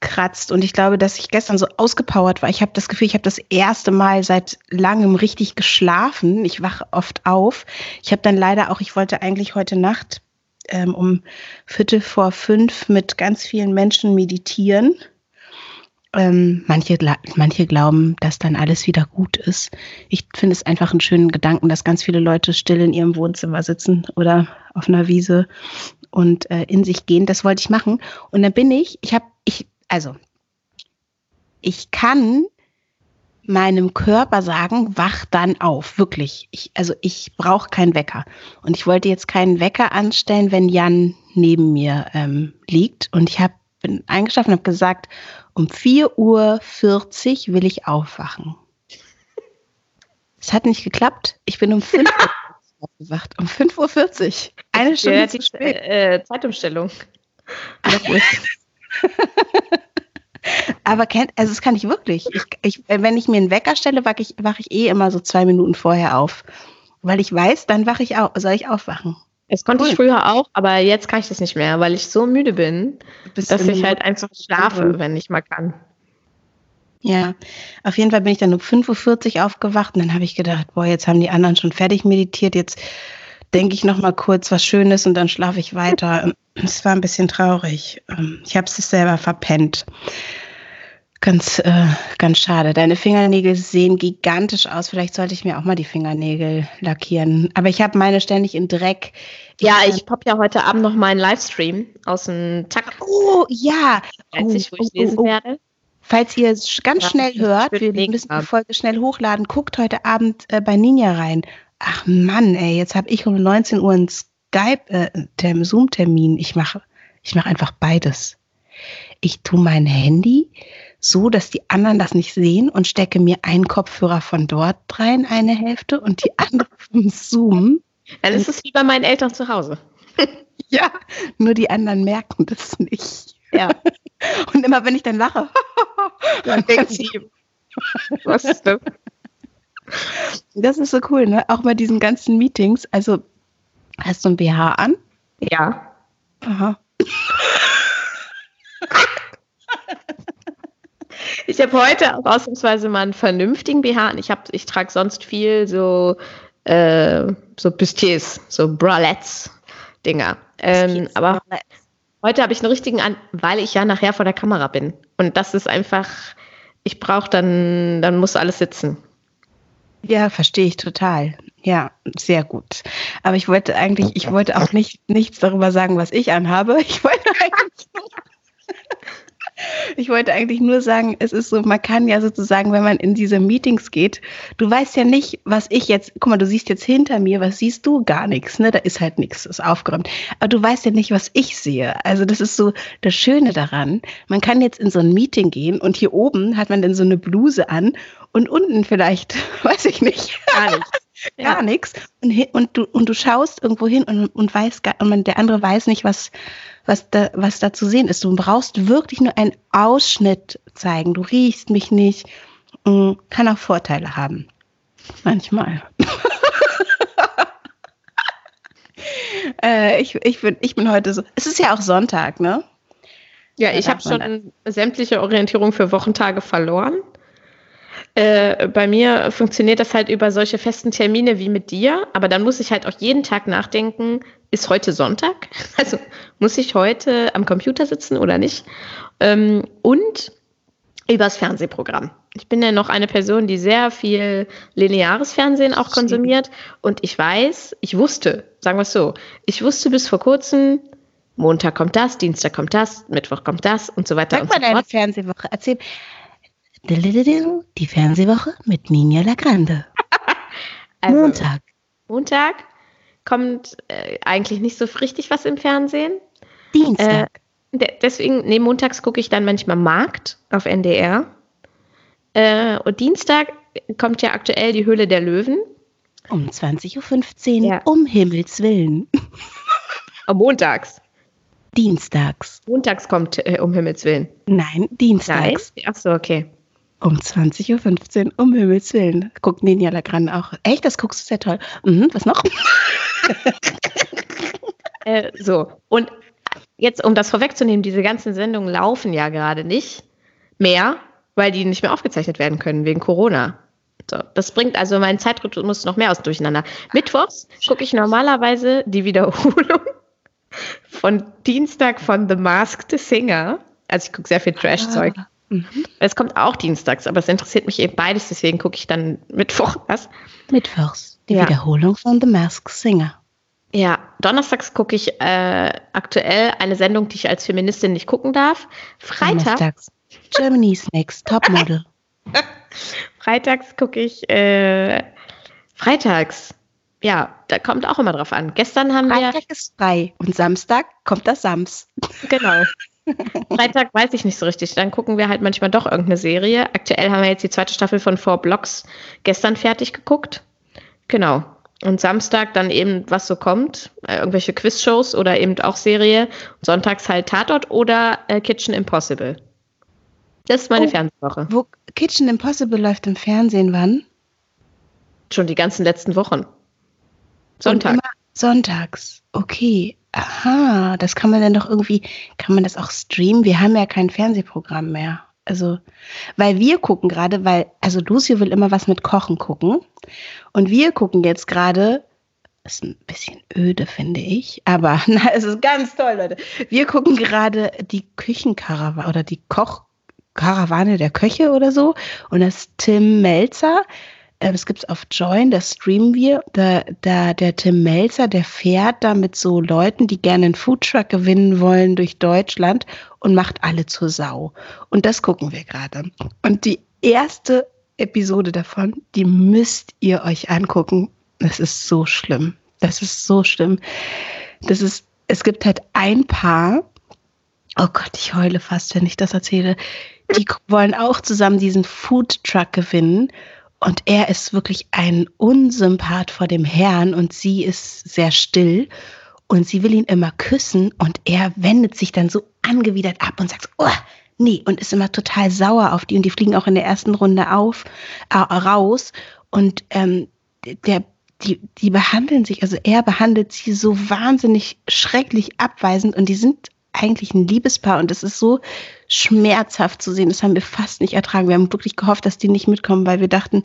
kratzt. Und ich glaube, dass ich gestern so ausgepowert war. Ich habe das Gefühl, ich habe das erste Mal seit langem richtig geschlafen. Ich wache oft auf. Ich habe dann leider auch, ich wollte eigentlich heute Nacht ähm, um Viertel vor fünf mit ganz vielen Menschen meditieren. Ähm, manche, manche glauben, dass dann alles wieder gut ist. Ich finde es einfach einen schönen Gedanken, dass ganz viele Leute still in ihrem Wohnzimmer sitzen oder auf einer Wiese und äh, in sich gehen. Das wollte ich machen. Und dann bin ich, ich habe, also ich kann meinem Körper sagen, wach dann auf, wirklich. Ich, also ich brauche keinen Wecker. Und ich wollte jetzt keinen Wecker anstellen, wenn Jan neben mir ähm, liegt. Und ich hab, bin eingeschlafen und habe gesagt, um 4.40 Uhr will ich aufwachen. Es hat nicht geklappt. Ich bin um 5 Uhr aufgewacht. Um 5.40 Uhr. Eine Stunde ja, zu spät. Äh, Zeitumstellung. Aber kennt, also das kann ich wirklich. Ich, ich, wenn ich mir einen Wecker stelle, wache ich, wach ich eh immer so zwei Minuten vorher auf. Weil ich weiß, dann wache ich auf, soll ich aufwachen. Das konnte cool. ich früher auch, aber jetzt kann ich das nicht mehr, weil ich so müde bin, dass ich halt einfach schlafe, wenn ich mal kann. Ja, auf jeden Fall bin ich dann um 5.40 Uhr aufgewacht und dann habe ich gedacht, boah, jetzt haben die anderen schon fertig meditiert, jetzt denke ich noch mal kurz was Schönes und dann schlafe ich weiter. Es war ein bisschen traurig. Ähm, ich habe es selber verpennt. Ganz, äh, ganz schade. Deine Fingernägel sehen gigantisch aus. Vielleicht sollte ich mir auch mal die Fingernägel lackieren. Aber ich habe meine ständig in Dreck. Ja, ich pop ja heute Abend noch meinen Livestream aus dem Tag. Oh, ja. Weiß ich, wo ich oh, oh, lesen oh, oh. werde. Falls ihr es ganz ja, schnell hört, wir müssen die Folge schnell hochladen, guckt heute Abend äh, bei Ninja rein. Ach Mann, ey, jetzt habe ich um 19 Uhr einen Skype, äh, Zoom-Termin. Ich mache ich mach einfach beides. Ich tue mein Handy so, dass die anderen das nicht sehen und stecke mir einen Kopfhörer von dort rein, eine Hälfte, und die andere vom Zoom. Dann ist es wie bei meinen Eltern zu Hause. ja, nur die anderen merken das nicht. Ja. Und immer wenn ich dann lache, dann denkt sie, was ist das? Das ist so cool, ne? Auch bei diesen ganzen Meetings. Also, hast du ein BH an? Ja. Aha. Ich habe heute auch ausnahmsweise mal einen vernünftigen BH an. Ich, ich trage sonst viel so, äh, so Bustiers, so Bralettes-Dinger. Ähm, aber heute habe ich einen richtigen an, weil ich ja nachher vor der Kamera bin. Und das ist einfach, ich brauche dann, dann muss alles sitzen. Ja, verstehe ich total. Ja, sehr gut. Aber ich wollte eigentlich, ich wollte auch nicht nichts darüber sagen, was ich anhabe. Ich wollte eigentlich ich wollte eigentlich nur sagen, es ist so, man kann ja sozusagen, wenn man in diese Meetings geht, du weißt ja nicht, was ich jetzt, guck mal, du siehst jetzt hinter mir, was siehst du? Gar nichts, ne? Da ist halt nichts, ist aufgeräumt. Aber du weißt ja nicht, was ich sehe. Also das ist so das Schöne daran. Man kann jetzt in so ein Meeting gehen und hier oben hat man dann so eine Bluse an und unten vielleicht, weiß ich nicht. Gar nichts. Gar ja. nichts. Und, und, du, und du schaust irgendwo hin und, und weißt, und man, der andere weiß nicht, was, was da, was da zu sehen ist. Du brauchst wirklich nur einen Ausschnitt zeigen. Du riechst mich nicht. Mm, kann auch Vorteile haben. Manchmal. äh, ich, ich, bin, ich bin heute so. Es ist ja auch Sonntag, ne? Ja, ich habe schon sämtliche Orientierung für Wochentage verloren. Äh, bei mir funktioniert das halt über solche festen Termine wie mit dir, aber dann muss ich halt auch jeden Tag nachdenken, ist heute Sonntag? Also muss ich heute am Computer sitzen oder nicht? Ähm, und übers Fernsehprogramm. Ich bin ja noch eine Person, die sehr viel lineares Fernsehen auch konsumiert. Und ich weiß, ich wusste, sagen wir es so, ich wusste bis vor kurzem, Montag kommt das, Dienstag kommt das, Mittwoch kommt das und so weiter. Sag und mal so deine Fernsehwoche. Erzähl. Die Fernsehwoche mit Ninja Lagrande. also, Montag. Montag kommt äh, eigentlich nicht so richtig was im Fernsehen. Dienstag. Äh, deswegen, nee, montags gucke ich dann manchmal Markt auf NDR. Äh, und Dienstag kommt ja aktuell die Höhle der Löwen. Um 20.15 Uhr, ja. um Himmels Willen. Oh, montags. Dienstags. Montags kommt äh, um Himmels Willen. Nein, dienstags. Nein? Ach so, okay. Um 20.15 Uhr, um Himmels Willen. Guckt Ninja Legrand auch. Echt, das guckst du sehr toll. Mhm, was noch? äh, so, und jetzt, um das vorwegzunehmen, diese ganzen Sendungen laufen ja gerade nicht mehr, weil die nicht mehr aufgezeichnet werden können wegen Corona. So, das bringt also meinen Zeitrhythmus noch mehr aus Durcheinander. Mittwochs gucke ich normalerweise die Wiederholung von Dienstag von The Masked Singer. Also ich gucke sehr viel Trash-Zeug. Ah. Mhm. Es kommt auch dienstags, aber es interessiert mich eben beides, deswegen gucke ich dann Mittwoch was. Mittwochs, die ja. Wiederholung von The Masked Singer. Ja, donnerstags gucke ich äh, aktuell eine Sendung, die ich als Feministin nicht gucken darf. Freitags. Germany's Next Topmodel. Freitags gucke ich, äh, freitags. Ja, da kommt auch immer drauf an. Gestern haben Freitag wir. Freitag ist frei und Samstag kommt das Sams. Genau. Freitag weiß ich nicht so richtig. Dann gucken wir halt manchmal doch irgendeine Serie. Aktuell haben wir jetzt die zweite Staffel von Four Blocks gestern fertig geguckt. Genau. Und Samstag dann eben, was so kommt, äh, irgendwelche Quizshows oder eben auch Serie. Und sonntags halt Tatort oder äh, Kitchen Impossible. Das ist meine oh, Fernsehwoche. Wo Kitchen Impossible läuft im Fernsehen wann? Schon die ganzen letzten Wochen. Sonntag. Sonntags. Okay. Aha, das kann man dann doch irgendwie, kann man das auch streamen? Wir haben ja kein Fernsehprogramm mehr. Also, weil wir gucken gerade, weil, also Lucio will immer was mit Kochen gucken. Und wir gucken jetzt gerade, ist ein bisschen öde, finde ich, aber na, es ist ganz toll, Leute. Wir gucken gerade die Küchenkarawane oder die Kochkarawane der Köche oder so. Und das ist Tim Melzer. Ähm, gibt es auf Join, das streamen wir. Da, da, der Tim Melzer, der fährt da mit so Leuten, die gerne einen Foodtruck gewinnen wollen durch Deutschland und macht alle zur Sau. Und das gucken wir gerade. Und die erste Episode davon, die müsst ihr euch angucken. Das ist so schlimm. Das ist so schlimm. Das ist, es gibt halt ein Paar, oh Gott, ich heule fast, wenn ich das erzähle. Die wollen auch zusammen diesen Foodtruck gewinnen. Und er ist wirklich ein Unsympath vor dem Herrn und sie ist sehr still und sie will ihn immer küssen und er wendet sich dann so angewidert ab und sagt, oh, nee, und ist immer total sauer auf die und die fliegen auch in der ersten Runde auf, äh, raus und ähm, der, die, die behandeln sich, also er behandelt sie so wahnsinnig schrecklich abweisend und die sind eigentlich ein Liebespaar und es ist so schmerzhaft zu sehen. Das haben wir fast nicht ertragen. Wir haben wirklich gehofft, dass die nicht mitkommen, weil wir dachten,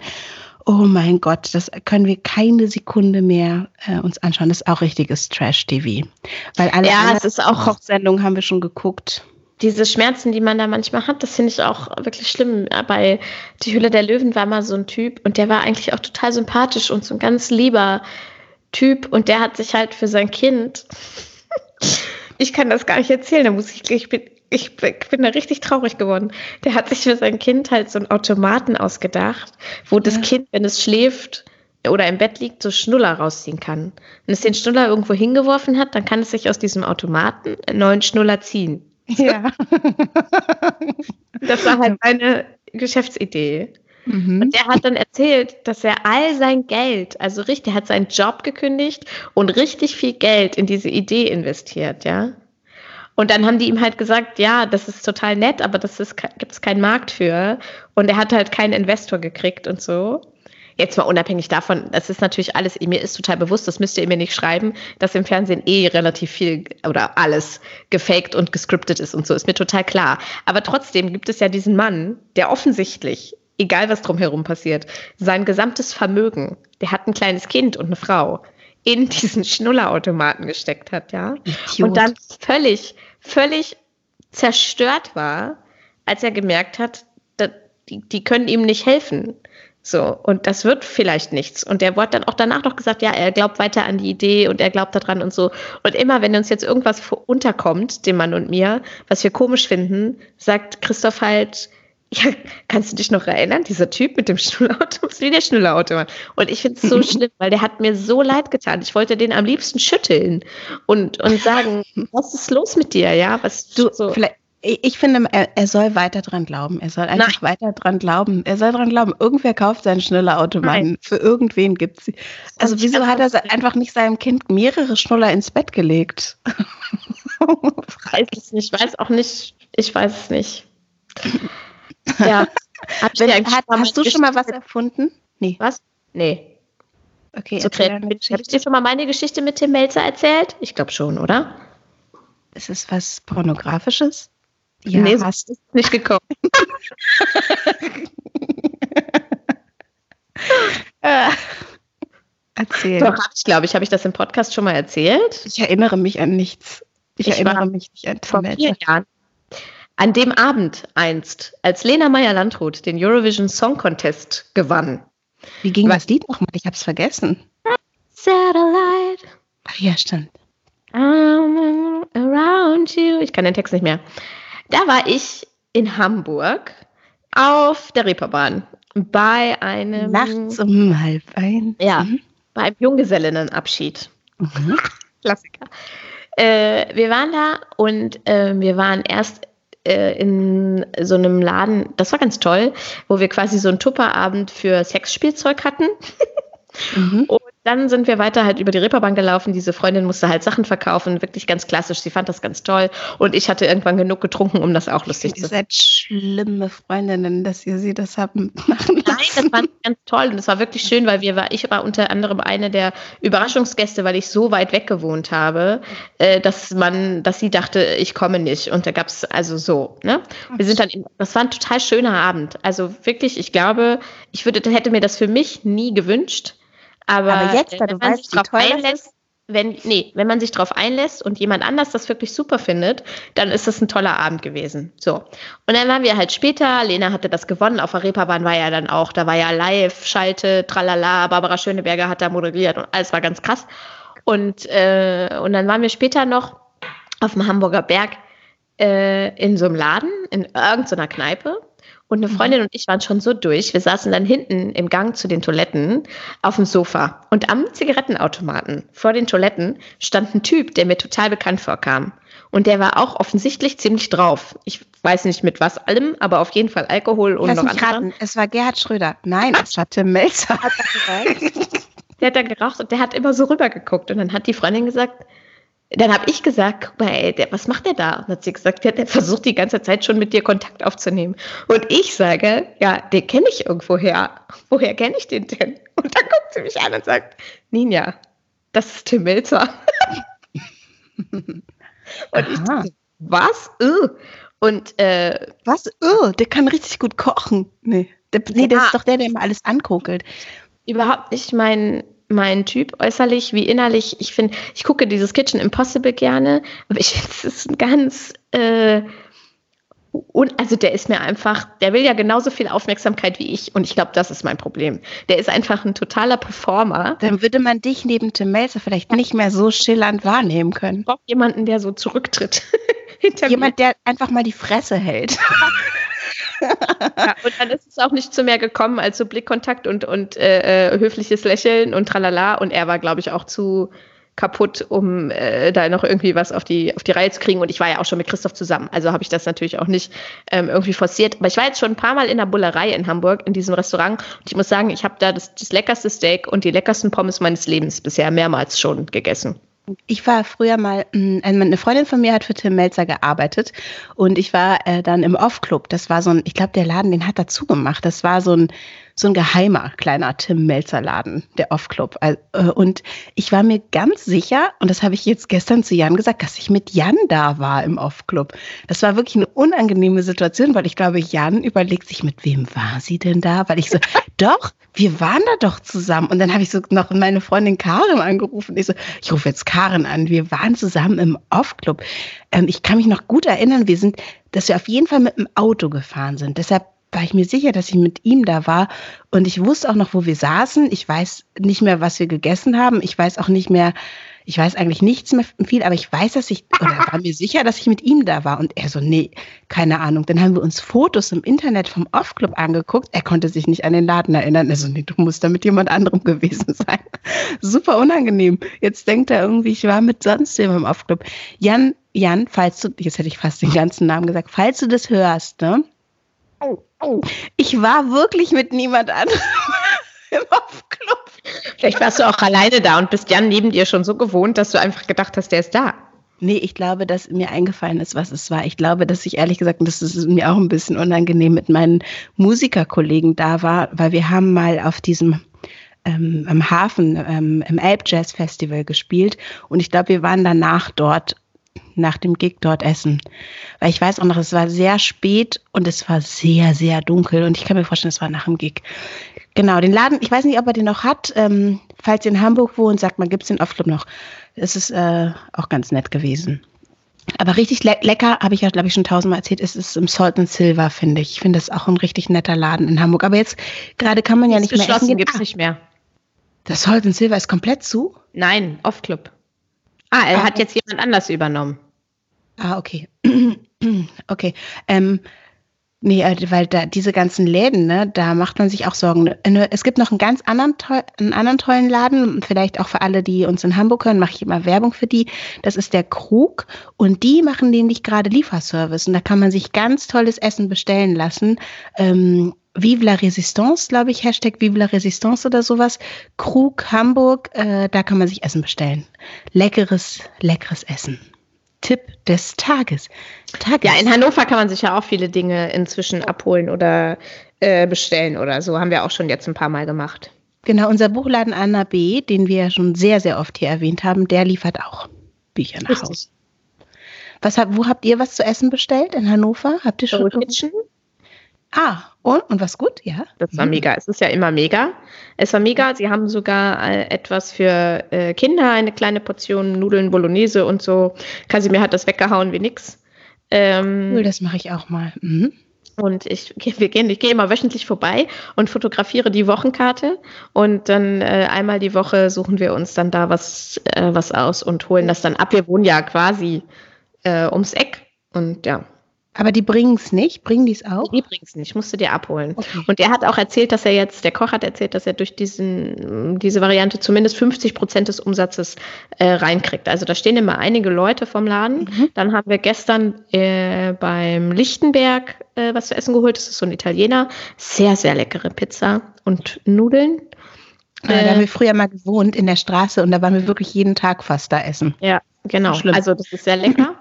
oh mein Gott, das können wir keine Sekunde mehr äh, uns anschauen. Das ist auch richtiges Trash-TV. Weil alle ja, es ist auch Kochsendungen haben wir schon geguckt. Diese Schmerzen, die man da manchmal hat, das finde ich auch wirklich schlimm. Bei Die Hülle der Löwen war mal so ein Typ und der war eigentlich auch total sympathisch und so ein ganz lieber Typ und der hat sich halt für sein Kind ich kann das gar nicht erzählen, da muss ich, ich bin, ich bin da richtig traurig geworden. Der hat sich für sein Kind halt so einen Automaten ausgedacht, wo das ja. Kind, wenn es schläft oder im Bett liegt, so Schnuller rausziehen kann. Wenn es den Schnuller irgendwo hingeworfen hat, dann kann es sich aus diesem Automaten einen neuen Schnuller ziehen. Ja. das war halt eine Geschäftsidee. Mhm. Und der hat dann erzählt, dass er all sein Geld, also richtig, er hat seinen Job gekündigt und richtig viel Geld in diese Idee investiert, ja. Und dann haben die ihm halt gesagt, ja, das ist total nett, aber das gibt es keinen Markt für. Und er hat halt keinen Investor gekriegt und so. Jetzt mal unabhängig davon, das ist natürlich alles, mir ist total bewusst, das müsst ihr mir nicht schreiben, dass im Fernsehen eh relativ viel oder alles gefaked und gescriptet ist und so, ist mir total klar. Aber trotzdem gibt es ja diesen Mann, der offensichtlich egal was drumherum passiert, sein gesamtes Vermögen, der hat ein kleines Kind und eine Frau, in diesen Schnullerautomaten gesteckt hat, ja. Idiot. Und dann völlig, völlig zerstört war, als er gemerkt hat, die, die können ihm nicht helfen. So, und das wird vielleicht nichts. Und der Wort dann auch danach noch gesagt, ja, er glaubt weiter an die Idee und er glaubt daran und so. Und immer, wenn uns jetzt irgendwas unterkommt, dem Mann und mir, was wir komisch finden, sagt Christoph halt, ja, kannst du dich noch erinnern? Dieser Typ mit dem Schnullauto ist wie der Schnullautomat. Und ich finde es so schlimm, weil der hat mir so leid getan. Ich wollte den am liebsten schütteln und, und sagen, was ist los mit dir? Ja, was du so. Vielleicht, ich finde, er, er, soll weiter dran glauben. Er soll einfach Nein. weiter dran glauben. Er soll dran glauben. Irgendwer kauft seinen Schnullerautomaten. Für irgendwen gibt es sie. Also, wieso hat er einfach nicht seinem Kind mehrere Schnuller ins Bett gelegt? ich weiß es nicht. Ich weiß auch nicht. Ich weiß es nicht. Ja. Wenn, hat, hast du schon mal was erfunden? Nee. Was? Nee. Okay, so Habe ich dir schon mal meine Geschichte mit Tim Melzer erzählt? Ich glaube schon, oder? Ist es was Pornografisches? Ja, nee, hast du nicht gekommen. Erzähl. Doch, ich glaube ich. Habe ich das im Podcast schon mal erzählt? Ich erinnere mich an nichts. Ich, ich erinnere mich nicht an Tim Melzer. Vier Jahren an dem Abend einst, als Lena Meyer-Landrut den Eurovision Song Contest gewann. Wie ging Was? das Lied nochmal? Ich hab's vergessen. Satellite. Ach ja, stimmt. I'm around you. Ich kann den Text nicht mehr. Da war ich in Hamburg auf der Reeperbahn bei einem nachts um halb ein. Ja, mhm. bei einem Junggesellinnenabschied. Mhm. Klassiker. Äh, wir waren da und äh, wir waren erst äh, in so einem Laden, das war ganz toll, wo wir quasi so einen Tupperabend für Sexspielzeug hatten. Mhm. Und dann sind wir weiter halt über die Reeperbahn gelaufen. Diese Freundin musste halt Sachen verkaufen, wirklich ganz klassisch. Sie fand das ganz toll. Und ich hatte irgendwann genug getrunken, um das auch lustig zu finden. Ihr seid schlimme Freundinnen, dass ihr sie das habt machen lassen. Nein, das war ganz toll. Und es war wirklich schön, weil wir war, ich war unter anderem eine der Überraschungsgäste, weil ich so weit weg gewohnt habe, äh, dass man, dass sie dachte, ich komme nicht. Und da gab es also so, ne? Wir sind dann, das war ein total schöner Abend. Also wirklich, ich glaube, ich würde, hätte mir das für mich nie gewünscht. Aber, Aber jetzt, da du weißt, wie toll einlässt, wenn, nee, wenn man sich darauf einlässt und jemand anders das wirklich super findet, dann ist das ein toller Abend gewesen. So. Und dann waren wir halt später, Lena hatte das gewonnen, auf der Reeperbahn war ja dann auch, da war ja live, Schalte, tralala, Barbara Schöneberger hat da moderiert und alles war ganz krass. Und, äh, und dann waren wir später noch auf dem Hamburger Berg äh, in so einem Laden, in irgendeiner Kneipe. Und eine mhm. Freundin und ich waren schon so durch. Wir saßen dann hinten im Gang zu den Toiletten auf dem Sofa. Und am Zigarettenautomaten vor den Toiletten stand ein Typ, der mir total bekannt vorkam. Und der war auch offensichtlich ziemlich drauf. Ich weiß nicht mit was allem, aber auf jeden Fall Alkohol und noch andere. Es war Gerhard Schröder. Nein, es war Tim Melzer. der hat da geraucht und der hat immer so rübergeguckt. Und dann hat die Freundin gesagt, dann habe ich gesagt, guck mal, ey, der, was macht der da? Und hat sie gesagt, ja, der versucht die ganze Zeit schon mit dir Kontakt aufzunehmen. Und ich sage, ja, den kenne ich irgendwoher. Woher kenne ich den denn? Und dann guckt sie mich an und sagt, Ninja, das ist Tim Melzer. und Aha. ich dachte, was? Uh. Und äh, was? Uh, der kann richtig gut kochen. Nee, der, nee, der ist doch der, der immer alles ankuckelt. Überhaupt nicht mein mein Typ, äußerlich wie innerlich. Ich finde, ich gucke dieses Kitchen Impossible gerne, aber ich finde, es ist ein ganz, äh, und also der ist mir einfach, der will ja genauso viel Aufmerksamkeit wie ich und ich glaube, das ist mein Problem. Der ist einfach ein totaler Performer. Dann würde man dich neben Tim Melzer vielleicht nicht mehr so schillernd wahrnehmen können. Ich brauche jemanden, der so zurücktritt. Jemand, der einfach mal die Fresse hält. und dann ist es auch nicht zu mehr gekommen als so Blickkontakt und, und äh, äh, höfliches Lächeln und tralala. Und er war, glaube ich, auch zu kaputt, um äh, da noch irgendwie was auf die, auf die Reihe zu kriegen. Und ich war ja auch schon mit Christoph zusammen. Also habe ich das natürlich auch nicht ähm, irgendwie forciert. Aber ich war jetzt schon ein paar Mal in der Bullerei in Hamburg, in diesem Restaurant. Und ich muss sagen, ich habe da das, das leckerste Steak und die leckersten Pommes meines Lebens bisher mehrmals schon gegessen. Ich war früher mal, mm, eine Freundin von mir hat für Tim Melzer gearbeitet und ich war äh, dann im Off-Club. Das war so ein, ich glaube, der Laden, den hat er zugemacht. Das war so ein, so ein geheimer kleiner Tim Melzer Laden, der Off-Club. Äh, und ich war mir ganz sicher, und das habe ich jetzt gestern zu Jan gesagt, dass ich mit Jan da war im Off-Club. Das war wirklich eine unangenehme Situation, weil ich glaube, Jan überlegt sich, mit wem war sie denn da? Weil ich so, doch, wir waren da doch zusammen. Und dann habe ich so noch meine Freundin Karin angerufen. Ich so, ich rufe jetzt Karin an. Wir waren zusammen im Off-Club. Ähm, ich kann mich noch gut erinnern, wir sind, dass wir auf jeden Fall mit dem Auto gefahren sind. Deshalb war ich mir sicher, dass ich mit ihm da war. Und ich wusste auch noch, wo wir saßen. Ich weiß nicht mehr, was wir gegessen haben. Ich weiß auch nicht mehr, ich weiß eigentlich nichts mehr viel, aber ich weiß, dass ich, oder war mir sicher, dass ich mit ihm da war. Und er so, nee, keine Ahnung. Dann haben wir uns Fotos im Internet vom Off-Club angeguckt. Er konnte sich nicht an den Laden erinnern. Er so, nee, du musst da mit jemand anderem gewesen sein. Super unangenehm. Jetzt denkt er irgendwie, ich war mit sonst jemandem im Off-Club. Jan, Jan, falls du, jetzt hätte ich fast den ganzen Namen gesagt, falls du das hörst, ne? Ich war wirklich mit niemand anderem im Off-Club. Vielleicht warst du auch alleine da und bist Jan neben dir schon so gewohnt, dass du einfach gedacht hast, der ist da. Nee, ich glaube, dass mir eingefallen ist, was es war. Ich glaube, dass ich ehrlich gesagt, das ist mir auch ein bisschen unangenehm, mit meinen Musikerkollegen da war, weil wir haben mal auf diesem ähm, am Hafen ähm, im Elb Jazz Festival gespielt und ich glaube, wir waren danach dort nach dem Gig dort essen. Weil ich weiß auch noch, es war sehr spät und es war sehr, sehr dunkel und ich kann mir vorstellen, es war nach dem Gig. Genau, den Laden, ich weiß nicht, ob er den noch hat. Ähm, falls ihr in Hamburg wohnt, sagt man, gibt es den Off-Club noch. Es ist äh, auch ganz nett gewesen. Aber richtig le lecker, habe ich ja, glaube ich, schon tausendmal erzählt, ist es im Salt and Silver, finde ich. Ich finde das auch ein richtig netter Laden in Hamburg. Aber jetzt gerade kann man ja nicht mehr essen. gibt es nicht mehr. Das Salt and Silver ist komplett zu? Nein, Off-Club. Ah, er ah, hat jetzt jemand anders übernommen. Ah, okay. okay. Ähm, nee, äh, weil da diese ganzen Läden, ne, da macht man sich auch Sorgen. Äh, es gibt noch einen ganz anderen, einen anderen tollen Laden, vielleicht auch für alle, die uns in Hamburg hören, mache ich immer Werbung für die. Das ist der Krug und die machen nämlich gerade Lieferservice und da kann man sich ganz tolles Essen bestellen lassen. Ähm, Vive la Resistance, glaube ich, Hashtag Vive la Resistance oder sowas. Krug Hamburg, äh, da kann man sich Essen bestellen. Leckeres, leckeres Essen. Tipp des Tages. Tages. Ja, in Hannover kann man sich ja auch viele Dinge inzwischen abholen oder äh, bestellen oder so. Haben wir auch schon jetzt ein paar Mal gemacht. Genau, unser Buchladen Anna B., den wir ja schon sehr, sehr oft hier erwähnt haben, der liefert auch Bücher nach Richtig. Hause. Was, wo habt ihr was zu essen bestellt in Hannover? Habt ihr schon? Kitchen. Ah, und, und was gut, ja? Das war mhm. mega. Es ist ja immer mega. Es war mega. Sie haben sogar äh, etwas für äh, Kinder, eine kleine Portion Nudeln Bolognese und so. Kasimir hat das weggehauen wie nix. Ähm, cool, das mache ich auch mal. Mhm. Und ich, wir gehen, ich gehe immer wöchentlich vorbei und fotografiere die Wochenkarte. Und dann äh, einmal die Woche suchen wir uns dann da was, äh, was aus und holen das dann ab. Wir wohnen ja quasi äh, ums Eck. Und ja, aber die bringen es nicht? Bringen die es auch? Die bringen es nicht, musst du dir abholen. Okay. Und er hat auch erzählt, dass er jetzt, der Koch hat erzählt, dass er durch diesen, diese Variante zumindest 50 Prozent des Umsatzes äh, reinkriegt. Also da stehen immer einige Leute vom Laden. Mhm. Dann haben wir gestern äh, beim Lichtenberg äh, was zu essen geholt. Das ist so ein Italiener. Sehr, sehr leckere Pizza und Nudeln. Ah, da haben wir früher mal gewohnt in der Straße und da waren wir wirklich jeden Tag fast da essen. Ja, genau. Also das ist sehr lecker.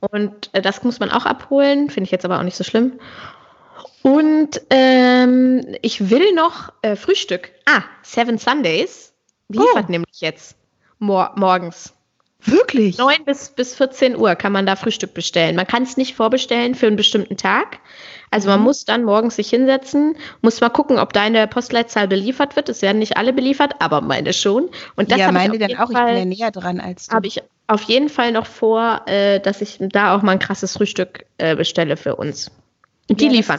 Und äh, das muss man auch abholen, finde ich jetzt aber auch nicht so schlimm. Und ähm, ich will noch äh, Frühstück. Ah, Seven Sundays liefert oh. nämlich jetzt mor morgens. Wirklich? 9 bis, bis 14 Uhr kann man da Frühstück bestellen. Man kann es nicht vorbestellen für einen bestimmten Tag. Also man mhm. muss dann morgens sich hinsetzen, muss mal gucken, ob deine Postleitzahl beliefert wird. Es werden nicht alle beliefert, aber meine schon. Und das ja, meine dann auch. Fall, ich bin ja näher dran als du. Habe ich auf jeden Fall noch vor, äh, dass ich da auch mal ein krasses Frühstück äh, bestelle für uns. Und die ja, liefern.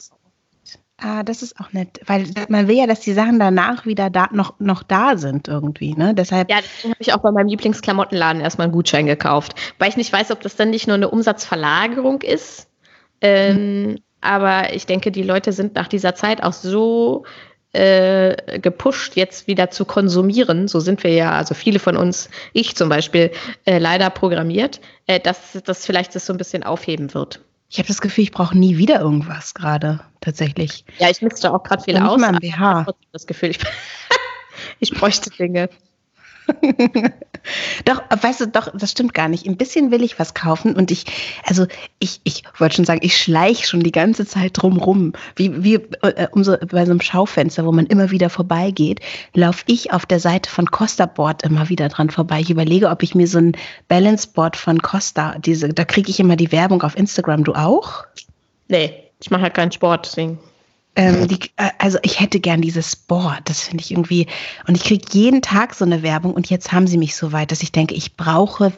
Ah, das ist auch nett, weil man will ja, dass die Sachen danach wieder da, noch, noch da sind irgendwie, ne? Deshalb. Ja, deswegen habe ich auch bei meinem Lieblingsklamottenladen erstmal einen Gutschein gekauft, weil ich nicht weiß, ob das dann nicht nur eine Umsatzverlagerung ist. Ähm, hm. Aber ich denke, die Leute sind nach dieser Zeit auch so äh, gepusht, jetzt wieder zu konsumieren. So sind wir ja, also viele von uns, ich zum Beispiel, äh, leider programmiert, äh, dass das vielleicht das so ein bisschen aufheben wird. Ich habe das Gefühl, ich brauche nie wieder irgendwas gerade, tatsächlich. Ja, ich misste auch gerade viel aus. Ich das Gefühl, ich, ich bräuchte Dinge. doch, weißt du, doch, das stimmt gar nicht. Ein bisschen will ich was kaufen und ich, also ich, ich wollte schon sagen, ich schleiche schon die ganze Zeit drumrum. Wie, wie äh, um so, bei so einem Schaufenster, wo man immer wieder vorbeigeht, laufe ich auf der Seite von Costa Board immer wieder dran vorbei. Ich überlege, ob ich mir so ein Balance Board von Costa, diese, da kriege ich immer die Werbung auf Instagram. Du auch? Nee, ich mache halt keinen Sport, deswegen. Ähm, die, äh, also ich hätte gern dieses Board, das finde ich irgendwie, und ich kriege jeden Tag so eine Werbung und jetzt haben sie mich so weit, dass ich denke, ich brauche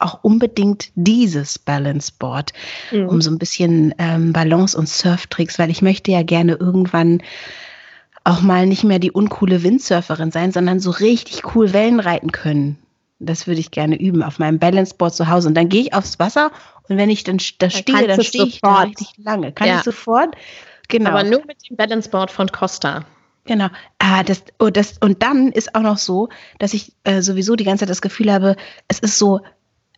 auch unbedingt dieses Balance Board, mhm. um so ein bisschen ähm, Balance und Surftricks, weil ich möchte ja gerne irgendwann auch mal nicht mehr die uncoole Windsurferin sein, sondern so richtig cool Wellen reiten können. Das würde ich gerne üben auf meinem Balanceboard zu Hause. Und dann gehe ich aufs Wasser und wenn ich dann da stehe, dann stehe ich da richtig lange. Kann ja. ich sofort Genau. Aber nur mit dem Balance Board von Costa. Genau. Ah, das, oh, das, und dann ist auch noch so, dass ich äh, sowieso die ganze Zeit das Gefühl habe, es ist so,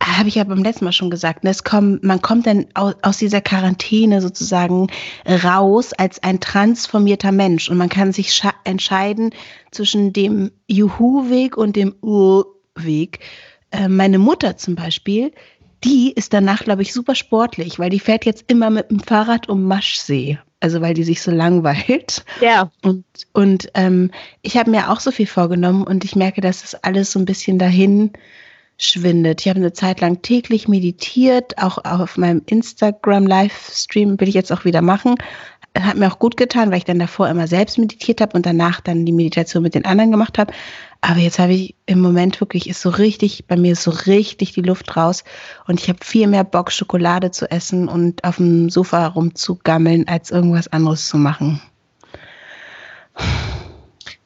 ah, habe ich ja beim letzten Mal schon gesagt, ne, es kommt, man kommt dann aus, aus dieser Quarantäne sozusagen raus als ein transformierter Mensch und man kann sich entscheiden zwischen dem Juhu-Weg und dem Uh-Weg. Äh, meine Mutter zum Beispiel, die ist danach, glaube ich, super sportlich, weil die fährt jetzt immer mit dem Fahrrad um Maschsee also weil die sich so langweilt. Ja. Und, und ähm, ich habe mir auch so viel vorgenommen und ich merke, dass das alles so ein bisschen dahin schwindet. Ich habe eine Zeit lang täglich meditiert, auch auf meinem Instagram-Livestream will ich jetzt auch wieder machen. Hat mir auch gut getan, weil ich dann davor immer selbst meditiert habe und danach dann die Meditation mit den anderen gemacht habe. Aber jetzt habe ich im Moment wirklich, ist so richtig, bei mir ist so richtig die Luft raus und ich habe viel mehr Bock, Schokolade zu essen und auf dem Sofa rumzugammeln, als irgendwas anderes zu machen.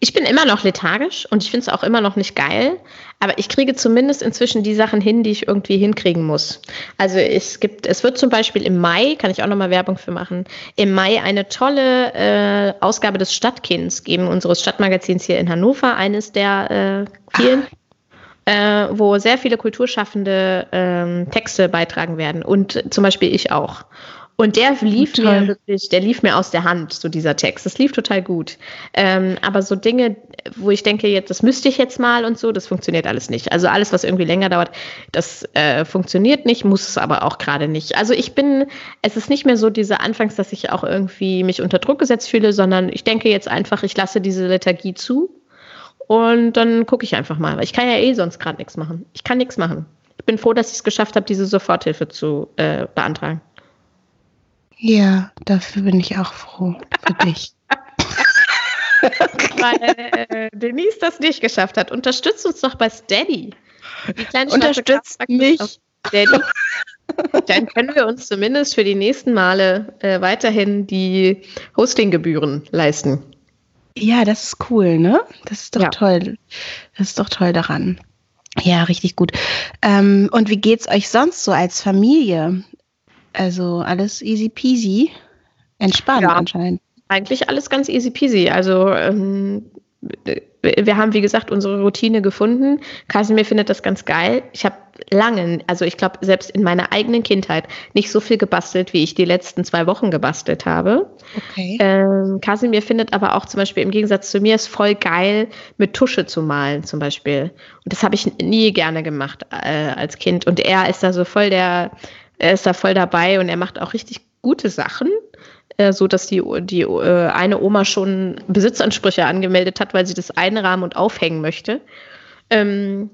Ich bin immer noch lethargisch und ich finde es auch immer noch nicht geil, aber ich kriege zumindest inzwischen die Sachen hin, die ich irgendwie hinkriegen muss. Also es gibt, es wird zum Beispiel im Mai, kann ich auch nochmal Werbung für machen, im Mai eine tolle äh, Ausgabe des Stadtkinds geben, unseres Stadtmagazins hier in Hannover, eines der äh, vielen. Äh, wo sehr viele Kulturschaffende ähm, Texte beitragen werden und zum Beispiel ich auch. Und der lief Toll. mir wirklich, der lief mir aus der Hand, so dieser Text. Das lief total gut. Ähm, aber so Dinge, wo ich denke, jetzt, das müsste ich jetzt mal und so, das funktioniert alles nicht. Also alles, was irgendwie länger dauert, das äh, funktioniert nicht, muss es aber auch gerade nicht. Also ich bin, es ist nicht mehr so diese Anfangs, dass ich auch irgendwie mich unter Druck gesetzt fühle, sondern ich denke jetzt einfach, ich lasse diese Lethargie zu und dann gucke ich einfach mal. Ich kann ja eh sonst gerade nichts machen. Ich kann nichts machen. Ich bin froh, dass ich es geschafft habe, diese Soforthilfe zu äh, beantragen. Ja, dafür bin ich auch froh. Für dich. Weil äh, Denise das nicht geschafft hat. Unterstützt uns doch bei Steady. Die kleine Unterstützt mich. Steady. Dann können wir uns zumindest für die nächsten Male äh, weiterhin die Hostinggebühren leisten. Ja, das ist cool, ne? Das ist doch ja. toll. Das ist doch toll daran. Ja, richtig gut. Ähm, und wie geht's euch sonst so als Familie? Also alles easy peasy, entspannt ja, anscheinend. Eigentlich alles ganz easy peasy. Also ähm, wir haben, wie gesagt, unsere Routine gefunden. Kasimir findet das ganz geil. Ich habe lange, also ich glaube, selbst in meiner eigenen Kindheit nicht so viel gebastelt, wie ich die letzten zwei Wochen gebastelt habe. Okay. Ähm, Kasimir findet aber auch zum Beispiel im Gegensatz zu mir es voll geil, mit Tusche zu malen zum Beispiel. Und das habe ich nie gerne gemacht äh, als Kind. Und er ist da so voll der, er ist da voll dabei und er macht auch richtig gute Sachen. Äh, so dass die, die äh, eine Oma schon Besitzansprüche angemeldet hat, weil sie das einrahmen und aufhängen möchte. Ähm,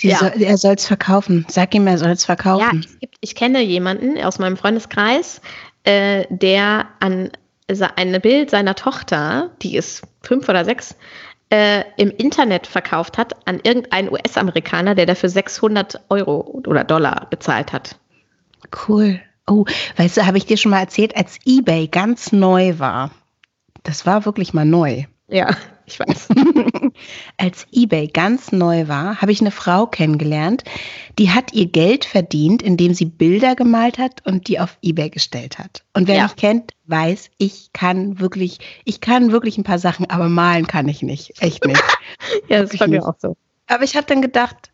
ja. soll, er soll es verkaufen. Sag ihm, er soll es verkaufen. Ja, gibt, ich kenne jemanden aus meinem Freundeskreis, äh, der an ein Bild seiner Tochter, die ist fünf oder sechs, äh, im Internet verkauft hat an irgendeinen US-Amerikaner, der dafür 600 Euro oder Dollar bezahlt hat. Cool. Oh, weißt du, habe ich dir schon mal erzählt, als eBay ganz neu war. Das war wirklich mal neu. Ja, ich weiß. als eBay ganz neu war, habe ich eine Frau kennengelernt, die hat ihr Geld verdient, indem sie Bilder gemalt hat und die auf eBay gestellt hat. Und wer ja. mich kennt, weiß, ich kann wirklich, ich kann wirklich ein paar Sachen, aber malen kann ich nicht. Echt nicht. ja, das ist bei mir auch so. Aber ich habe dann gedacht,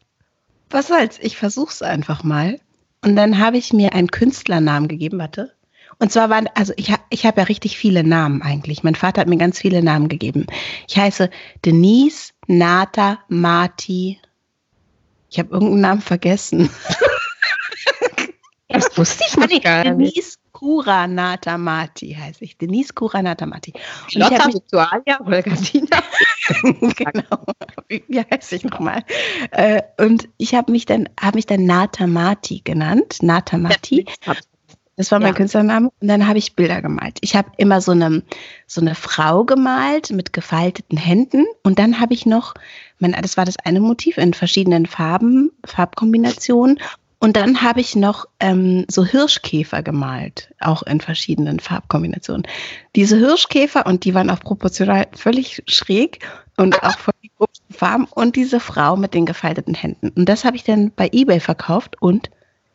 was soll's, ich versuch's einfach mal. Und dann habe ich mir einen Künstlernamen gegeben, warte. Und zwar waren, also ich, ich habe ja richtig viele Namen eigentlich. Mein Vater hat mir ganz viele Namen gegeben. Ich heiße Denise Nata Marti. Ich habe irgendeinen Namen vergessen. Das wusste ich nicht. Denise Kura Natamati heiße ich. Denise Kura Natamati. Lotta Victoria Holgatina. genau. Wie heiße ich nochmal? Äh, und ich habe mich dann, habe mich dann Natamati genannt. Natamati. Das war mein ja. Künstlername. Und dann habe ich Bilder gemalt. Ich habe immer so eine, so eine Frau gemalt mit gefalteten Händen. Und dann habe ich noch, mein, das war das eine Motiv in verschiedenen Farben, Farbkombinationen. Und dann habe ich noch ähm, so Hirschkäfer gemalt, auch in verschiedenen Farbkombinationen. Diese Hirschkäfer, und die waren auch proportional völlig schräg und auch voll die Farben. Und diese Frau mit den gefalteten Händen. Und das habe ich dann bei eBay verkauft und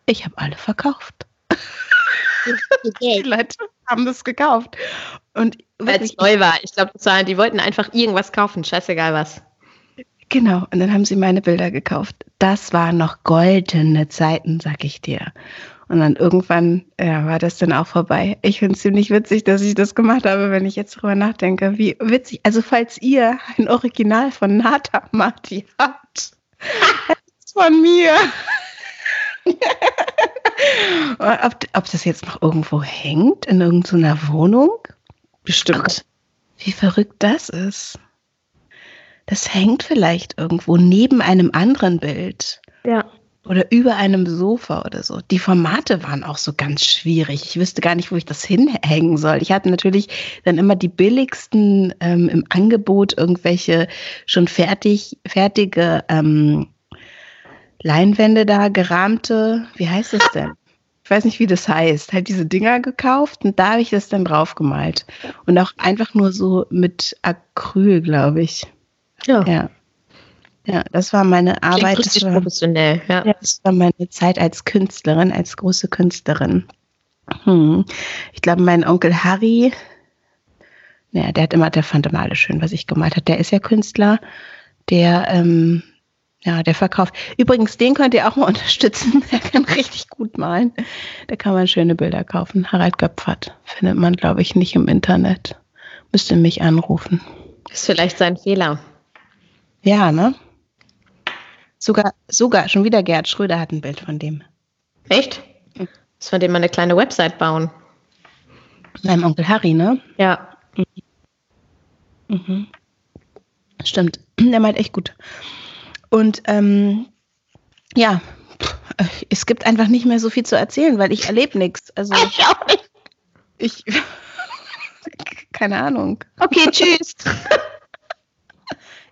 ich habe alle verkauft. die Leute haben das gekauft. Und Weil es neu war. Ich glaube, die wollten einfach irgendwas kaufen, scheißegal was. Genau, und dann haben sie meine Bilder gekauft. Das waren noch goldene Zeiten, sag ich dir. Und dann irgendwann ja, war das dann auch vorbei. Ich finde es ziemlich witzig, dass ich das gemacht habe, wenn ich jetzt drüber nachdenke. Wie witzig. Also, falls ihr ein Original von Nata Marti habt, von mir. ob, ob das jetzt noch irgendwo hängt, in irgendeiner Wohnung? Bestimmt. Wie verrückt das ist das hängt vielleicht irgendwo neben einem anderen Bild. Ja. Oder über einem Sofa oder so. Die Formate waren auch so ganz schwierig. Ich wüsste gar nicht, wo ich das hinhängen soll. Ich hatte natürlich dann immer die billigsten ähm, im Angebot, irgendwelche schon fertig, fertige ähm, Leinwände da, gerahmte, wie heißt das denn? Ich weiß nicht, wie das heißt. Halt diese Dinger gekauft und da habe ich das dann drauf gemalt. Und auch einfach nur so mit Acryl, glaube ich. Ja. ja. Ja, das war meine Arbeit. Das war, professionell, ja. ja. Das war meine Zeit als Künstlerin, als große Künstlerin. Hm. Ich glaube, mein Onkel Harry, naja, der hat immer, der fand immer alles schön, was ich gemalt habe. Der ist ja Künstler. Der, ähm, Ja, der Verkauf. Übrigens, den könnt ihr auch mal unterstützen. Der kann richtig gut malen. Da kann man schöne Bilder kaufen. Harald Göpfert findet man, glaube ich, nicht im Internet. Müsste mich anrufen. Ist vielleicht sein Fehler. Ja, ne? Sogar, sogar, schon wieder Gerd Schröder hat ein Bild von dem. Echt? Muss man dem mal eine kleine Website bauen. Seinem Onkel Harry, ne? Ja. Mhm. Stimmt. Der meint echt gut. Und ähm, ja, es gibt einfach nicht mehr so viel zu erzählen, weil ich erlebe nichts. Also Ich auch nicht. ich keine Ahnung. Okay, tschüss.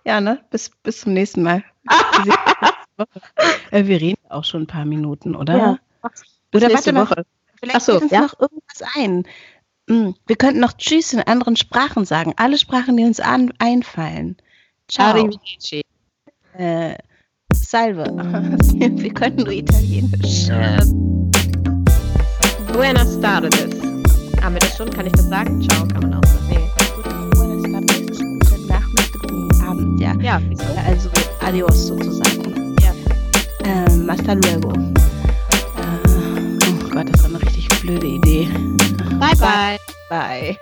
Ja, ne? Bis, bis zum nächsten Mal. äh, wir reden auch schon ein paar Minuten, oder? Ja. Oder nächste warte mal, Woche. vielleicht fällt uns ja. noch irgendwas ein. Hm, Wir könnten noch Tschüss in anderen Sprachen sagen. Alle Sprachen, die uns an, einfallen. Ciao. Arrivederci. Äh, salve. Wir können nur Italienisch. Buenas tardes. Haben wir das schon? Kann ich das sagen? Ciao, kann man auch ja. Ja, wieso? Also adios sozusagen. Ja. Ähm, hasta luego. Äh, oh Gott, das war eine richtig blöde Idee. Bye, bye. Bye.